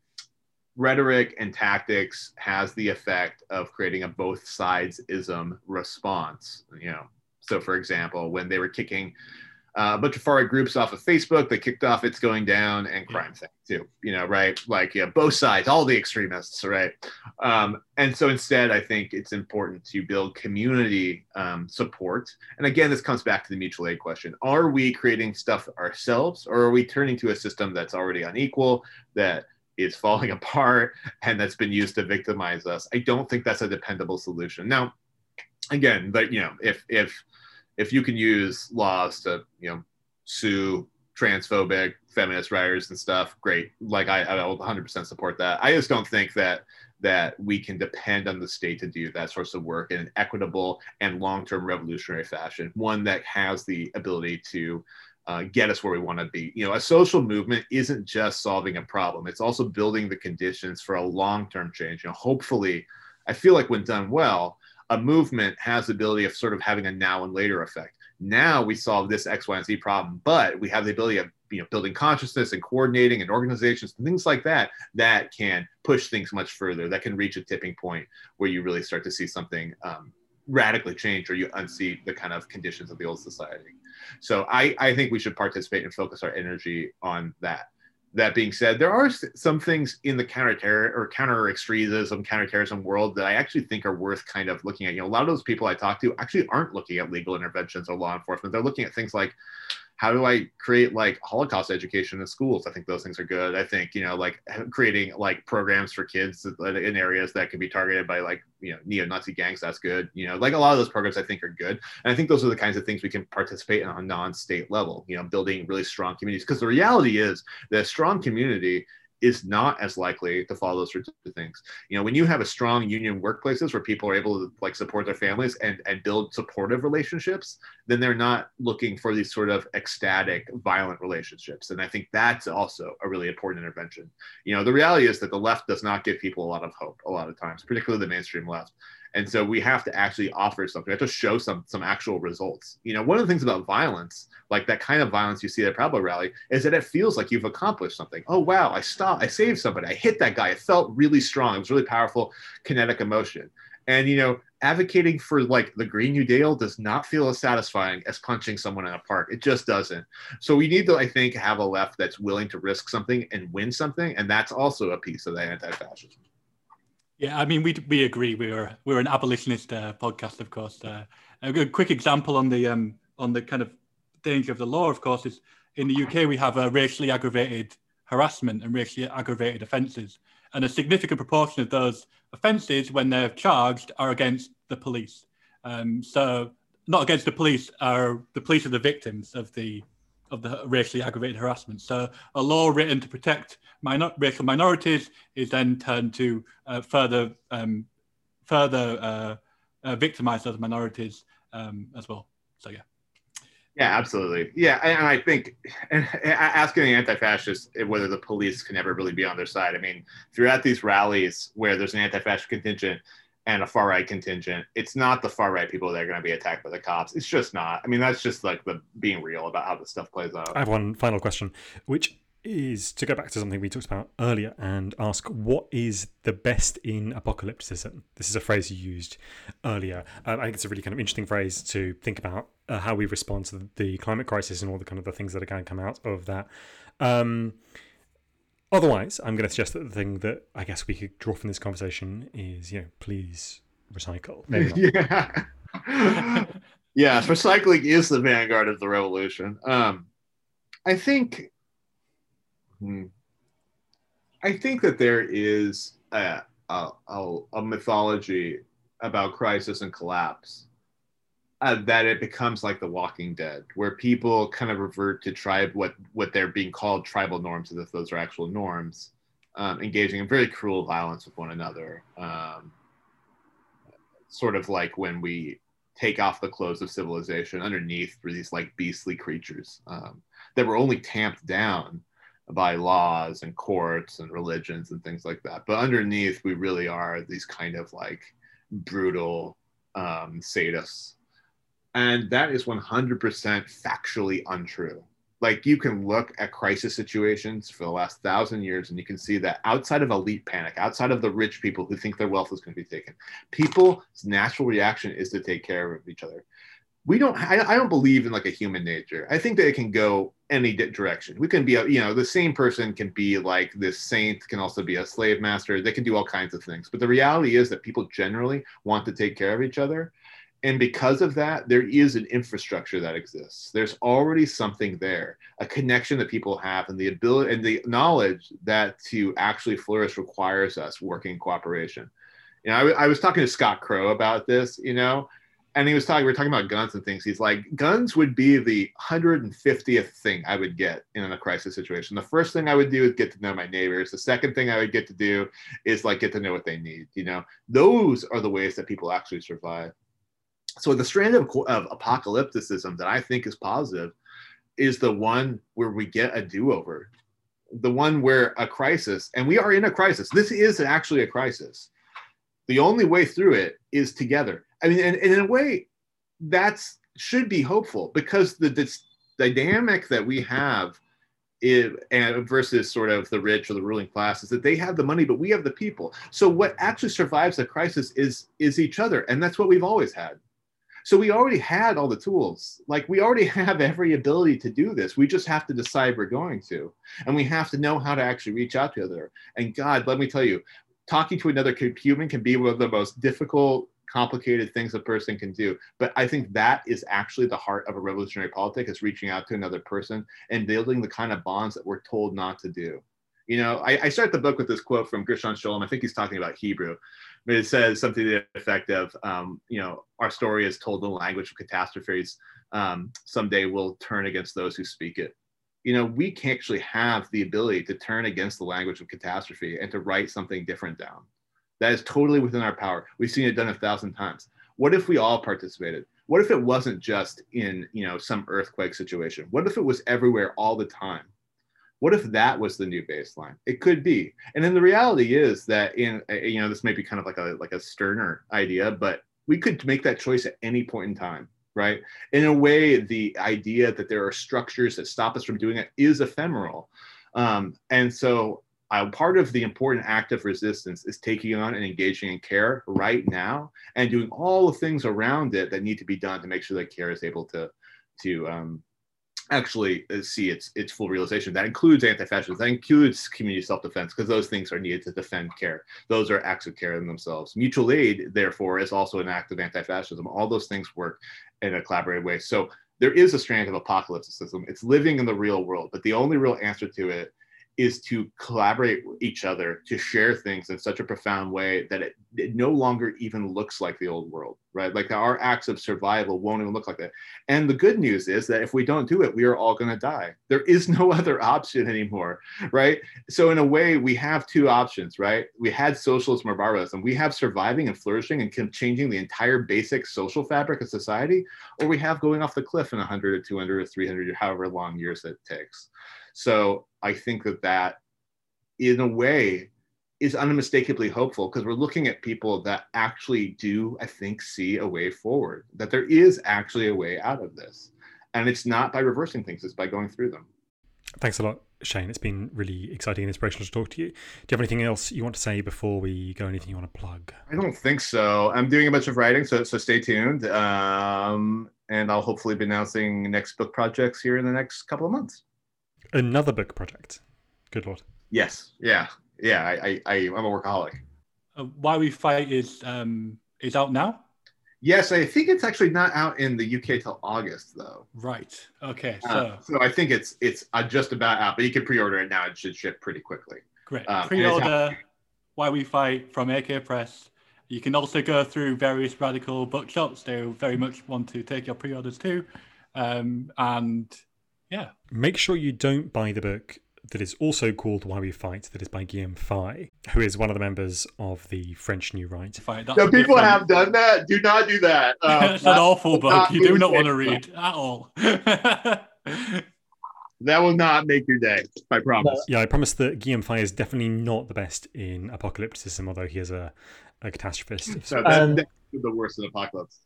rhetoric and tactics has the effect of creating a both sides ism response. You know, so for example, when they were kicking uh, a bunch of far right groups off of Facebook. They kicked off It's Going Down and CrimethInc too, you know, right? Like, yeah, both sides, all the extremists, right? Um, and so instead, I think it's important to build community um, support. And again, this comes back to the mutual aid question. Are we creating stuff ourselves or are we turning to a system that's already unequal, that is falling apart, and that's been used to victimize us? I don't think that's a dependable solution. Now, again, but you know, if, if, if you can use laws to you know sue transphobic feminist writers and stuff great. Like i, I will 100% support that. I just don't think that that we can depend on the state to do that sorts of work in an equitable and long-term revolutionary fashion one that has the ability to uh, get us where we want to be. You know a social movement isn't just solving a problem. It's also building the conditions for a long-term change. You know hopefully i feel like when done well a movement has the ability of sort of having a now and later effect. Now we solve this X, Y, and Z problem, but we have the ability of you know building consciousness and coordinating and organizations and things like that that can push things much further. That can reach a tipping point where you really start to see something um, radically change or you unseat the kind of conditions of the old society. So I, I think we should participate and focus our energy on that that being said, there are some things in the counter-terror or counter-extremism, counterterrorism world that I actually think are worth kind of looking at. You know, a lot of those people I talk to actually aren't looking at legal interventions or law enforcement. They're looking at things like how do I create like Holocaust education in schools? I think those things are good. I think, you know, like creating like programs for kids in areas that can be targeted by like, you know, neo-Nazi gangs, that's good. You know, like a lot of those programs I think are good. And I think those are the kinds of things we can participate in on a non-state level, you know, building really strong communities. Because the reality is that strong community is not as likely to follow those sorts of things. You know, when you have a strong union workplaces where people are able to like support their families and, and build supportive relationships, then they're not looking for these sort of ecstatic, violent relationships. And I think that's also a really important intervention. You know, the reality is that the left does not give people a lot of hope a lot of times, particularly the mainstream left. And so we have to actually offer something. We have to show some some actual results. You know, one of the things about violence, like that kind of violence you see at a Proud Boy rally, is that it feels like you've accomplished something. Oh wow, I stopped, I saved somebody, I hit that guy. It felt really strong. It was really powerful kinetic emotion. And you know, advocating for like the Green New Deal does not feel as satisfying as punching someone in a park. It just doesn't. So we need to, I think, have a left that's willing to risk something and win something, and that's also a piece of the anti-fascism. Yeah, I mean, we we agree. We're we're an abolitionist uh, podcast, of course. Uh, a quick example on the um, on the kind of danger of the law, of course, is in the UK we have a racially aggravated harassment and racially aggravated offences, and a significant proportion of those offences, when they're charged, are against the police. Um, so not against the police, are the police are the victims of the of the racially aggravated harassment. So a law written to protect minor- racial minorities is then turned to uh, further um, further uh, uh, victimize those minorities um, as well. So yeah. Yeah, absolutely. Yeah, and I think and asking the anti-fascists whether the police can ever really be on their side. I mean, at these rallies where there's an anti-fascist contingent and a far right contingent. It's not the far right people that are going to be attacked by the cops. It's just not. I mean, that's just like the being real about how this stuff plays out. I have one final question, which is to go back to something we talked about earlier and ask what is the best in apocalypticism? This is a phrase you used earlier. Uh, I think it's a really kind of interesting phrase to think about uh, how we respond to the climate crisis and all the kind of the things that are going to come out of that. Um, Otherwise, I'm going to suggest that the thing that I guess we could draw from this conversation is, you know, please recycle. yeah. yes, recycling is the vanguard of the revolution. Um, I think, hmm, I think that there is a, a, a, a mythology about crisis and collapse uh, that it becomes like The Walking Dead, where people kind of revert to tribe what what they're being called tribal norms, as if those are actual norms, um, engaging in very cruel violence with one another. Um, sort of like when we take off the clothes of civilization, underneath were these like beastly creatures um, that were only tamped down by laws and courts and religions and things like that. But underneath, we really are these kind of like brutal um, sadists and that is 100% factually untrue. Like you can look at crisis situations for the last thousand years and you can see that outside of elite panic, outside of the rich people who think their wealth is going to be taken, people's natural reaction is to take care of each other. We don't, I, I don't believe in like a human nature. I think that it can go any direction. We can be, a, you know, the same person can be like this saint, can also be a slave master. They can do all kinds of things. But the reality is that people generally want to take care of each other and because of that there is an infrastructure that exists. There's already something there a connection that people have and the ability and the knowledge that to actually flourish requires us working cooperation. You know I, I was talking to scott crow about this you know and he was talking we are talking about guns and things. He's like guns would be the 150th thing i would get in a crisis situation. The first thing i would do is get to know my neighbors. The second thing i would get to do is like get to know what they need you know? Those are the ways that people actually survive so the strand of, of apocalypticism that I think is positive is the one where we get a do-over, the one where a crisis, and we are in a crisis. This is actually a crisis. The only way through it is together. I mean, and, and in a way, that's should be hopeful because the this dynamic that we have is, and versus sort of the rich or the ruling class is that they have the money but we have the people so what actually survives the crisis is is each other and that's what we've always had so we already had all the tools. Like we already have every ability to do this. We just have to decide we're going to. And we have to know how to actually reach out to other. And God, let me tell you, talking to another human can be one of the most difficult complicated things a person can do. But I think that is actually the heart of a revolutionary politic is reaching out to another person and building the kind of bonds that we're told not to do. You know, I, I start the book with this quote from Gershom Scholem. I think he's talking about Hebrew, it says something to the effect of, um, you know, our story is told in the language of catastrophes. Um, someday we'll turn against those who speak it. You know, we can actually have the ability to turn against the language of catastrophe and to write something different down. That is totally within our power. We've seen it done a thousand times. What if we all participated? What if it wasn't just in, you know, some earthquake situation? What if it was everywhere all the time? What if that was the new baseline? It could be. And then the reality is that in uh, you know this may be kind of like a like a Stirner idea, but we could make that choice at any point in time, right? In a way, the idea that there are structures that stop us from doing it is ephemeral. Um, and so uh, part of the important act of resistance is taking on and engaging in care right now and doing all the things around it that need to be done to make sure that care is able to to um, actually uh, see its its full realization. That includes anti-fascism. That includes community self-defense because those things are needed to defend care. Those are acts of care in themselves. Mutual aid, therefore, is also an act of anti-fascism. All those things work in a collaborative way. So there is a strand of apocalypticism. It's living in the real world, but the only real answer to it is to collaborate with each other to share things in such a profound way that it, it, no longer even looks like the old world right? Like our acts of survival won't even look like that. And the good news is that if we don't do it we are all going to die. There is no other option anymore right? So in a way we have two options right? We had socialism or barbarism. We have surviving and flourishing and changing the entire basic social fabric of society or we have going off the cliff in 100 or 200 or 300 or however long years it takes so I think that that, in a way, is unmistakably hopeful because we're looking at people that actually do, I think, see a way forward, that there is actually a way out of this. And it's not by reversing things, it's by going through them. Thanks a lot, Shane. It's been really exciting and inspirational to talk to you. Do you have anything else you want to say before we go? Anything you want to plug? I don't think so. I'm doing a bunch of writing, so so stay tuned. Um, and I'll hopefully be announcing next book projects here in the next couple of months. Another book project. Good lord. Yes. Yeah. Yeah. I, I, I am a workaholic. Uh, Why We Fight is um is out now. Yes, I think it's actually not out in the UK till August though. Right. Okay. Uh, so, uh, so I think it's it's uh, just about out, but you can pre-order it now. It should ship pretty quickly. Great. Uh, pre-order Why We Fight from AK Press, You can also go through various radical bookshops. They very much want to take your pre-orders too. Um, and yeah, Make sure you don't buy the book that is also called Why We Fight, that is by Guillaume Faye, who is one of the members of the French New Right. fine. That's No, people have done that. Do not do that. Um, it's an awful book. You do not want to example. read at all. that will not make your day. I promise. Yeah, I promise that Guillaume Faye is definitely not the best in apocalypticism, although he is a, a catastrophist. of So sorts. that, Um, the worst in apocalypse.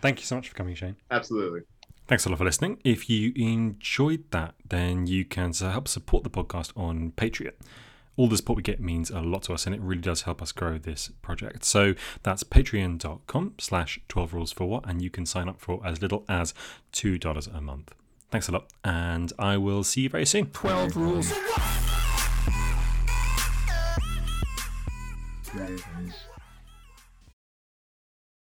Thank you so much for coming, Shane. Absolutely. Thanks a lot for listening. If you enjoyed that, then you can help support the podcast on Patreon. All the support we get means a lot to us, and it really does help us grow this project. So that's patreon.com slash 12 rules for what, and you can sign up for as little as $2 a month. Thanks a lot, and I will see you very soon. 12 rules. Ravens.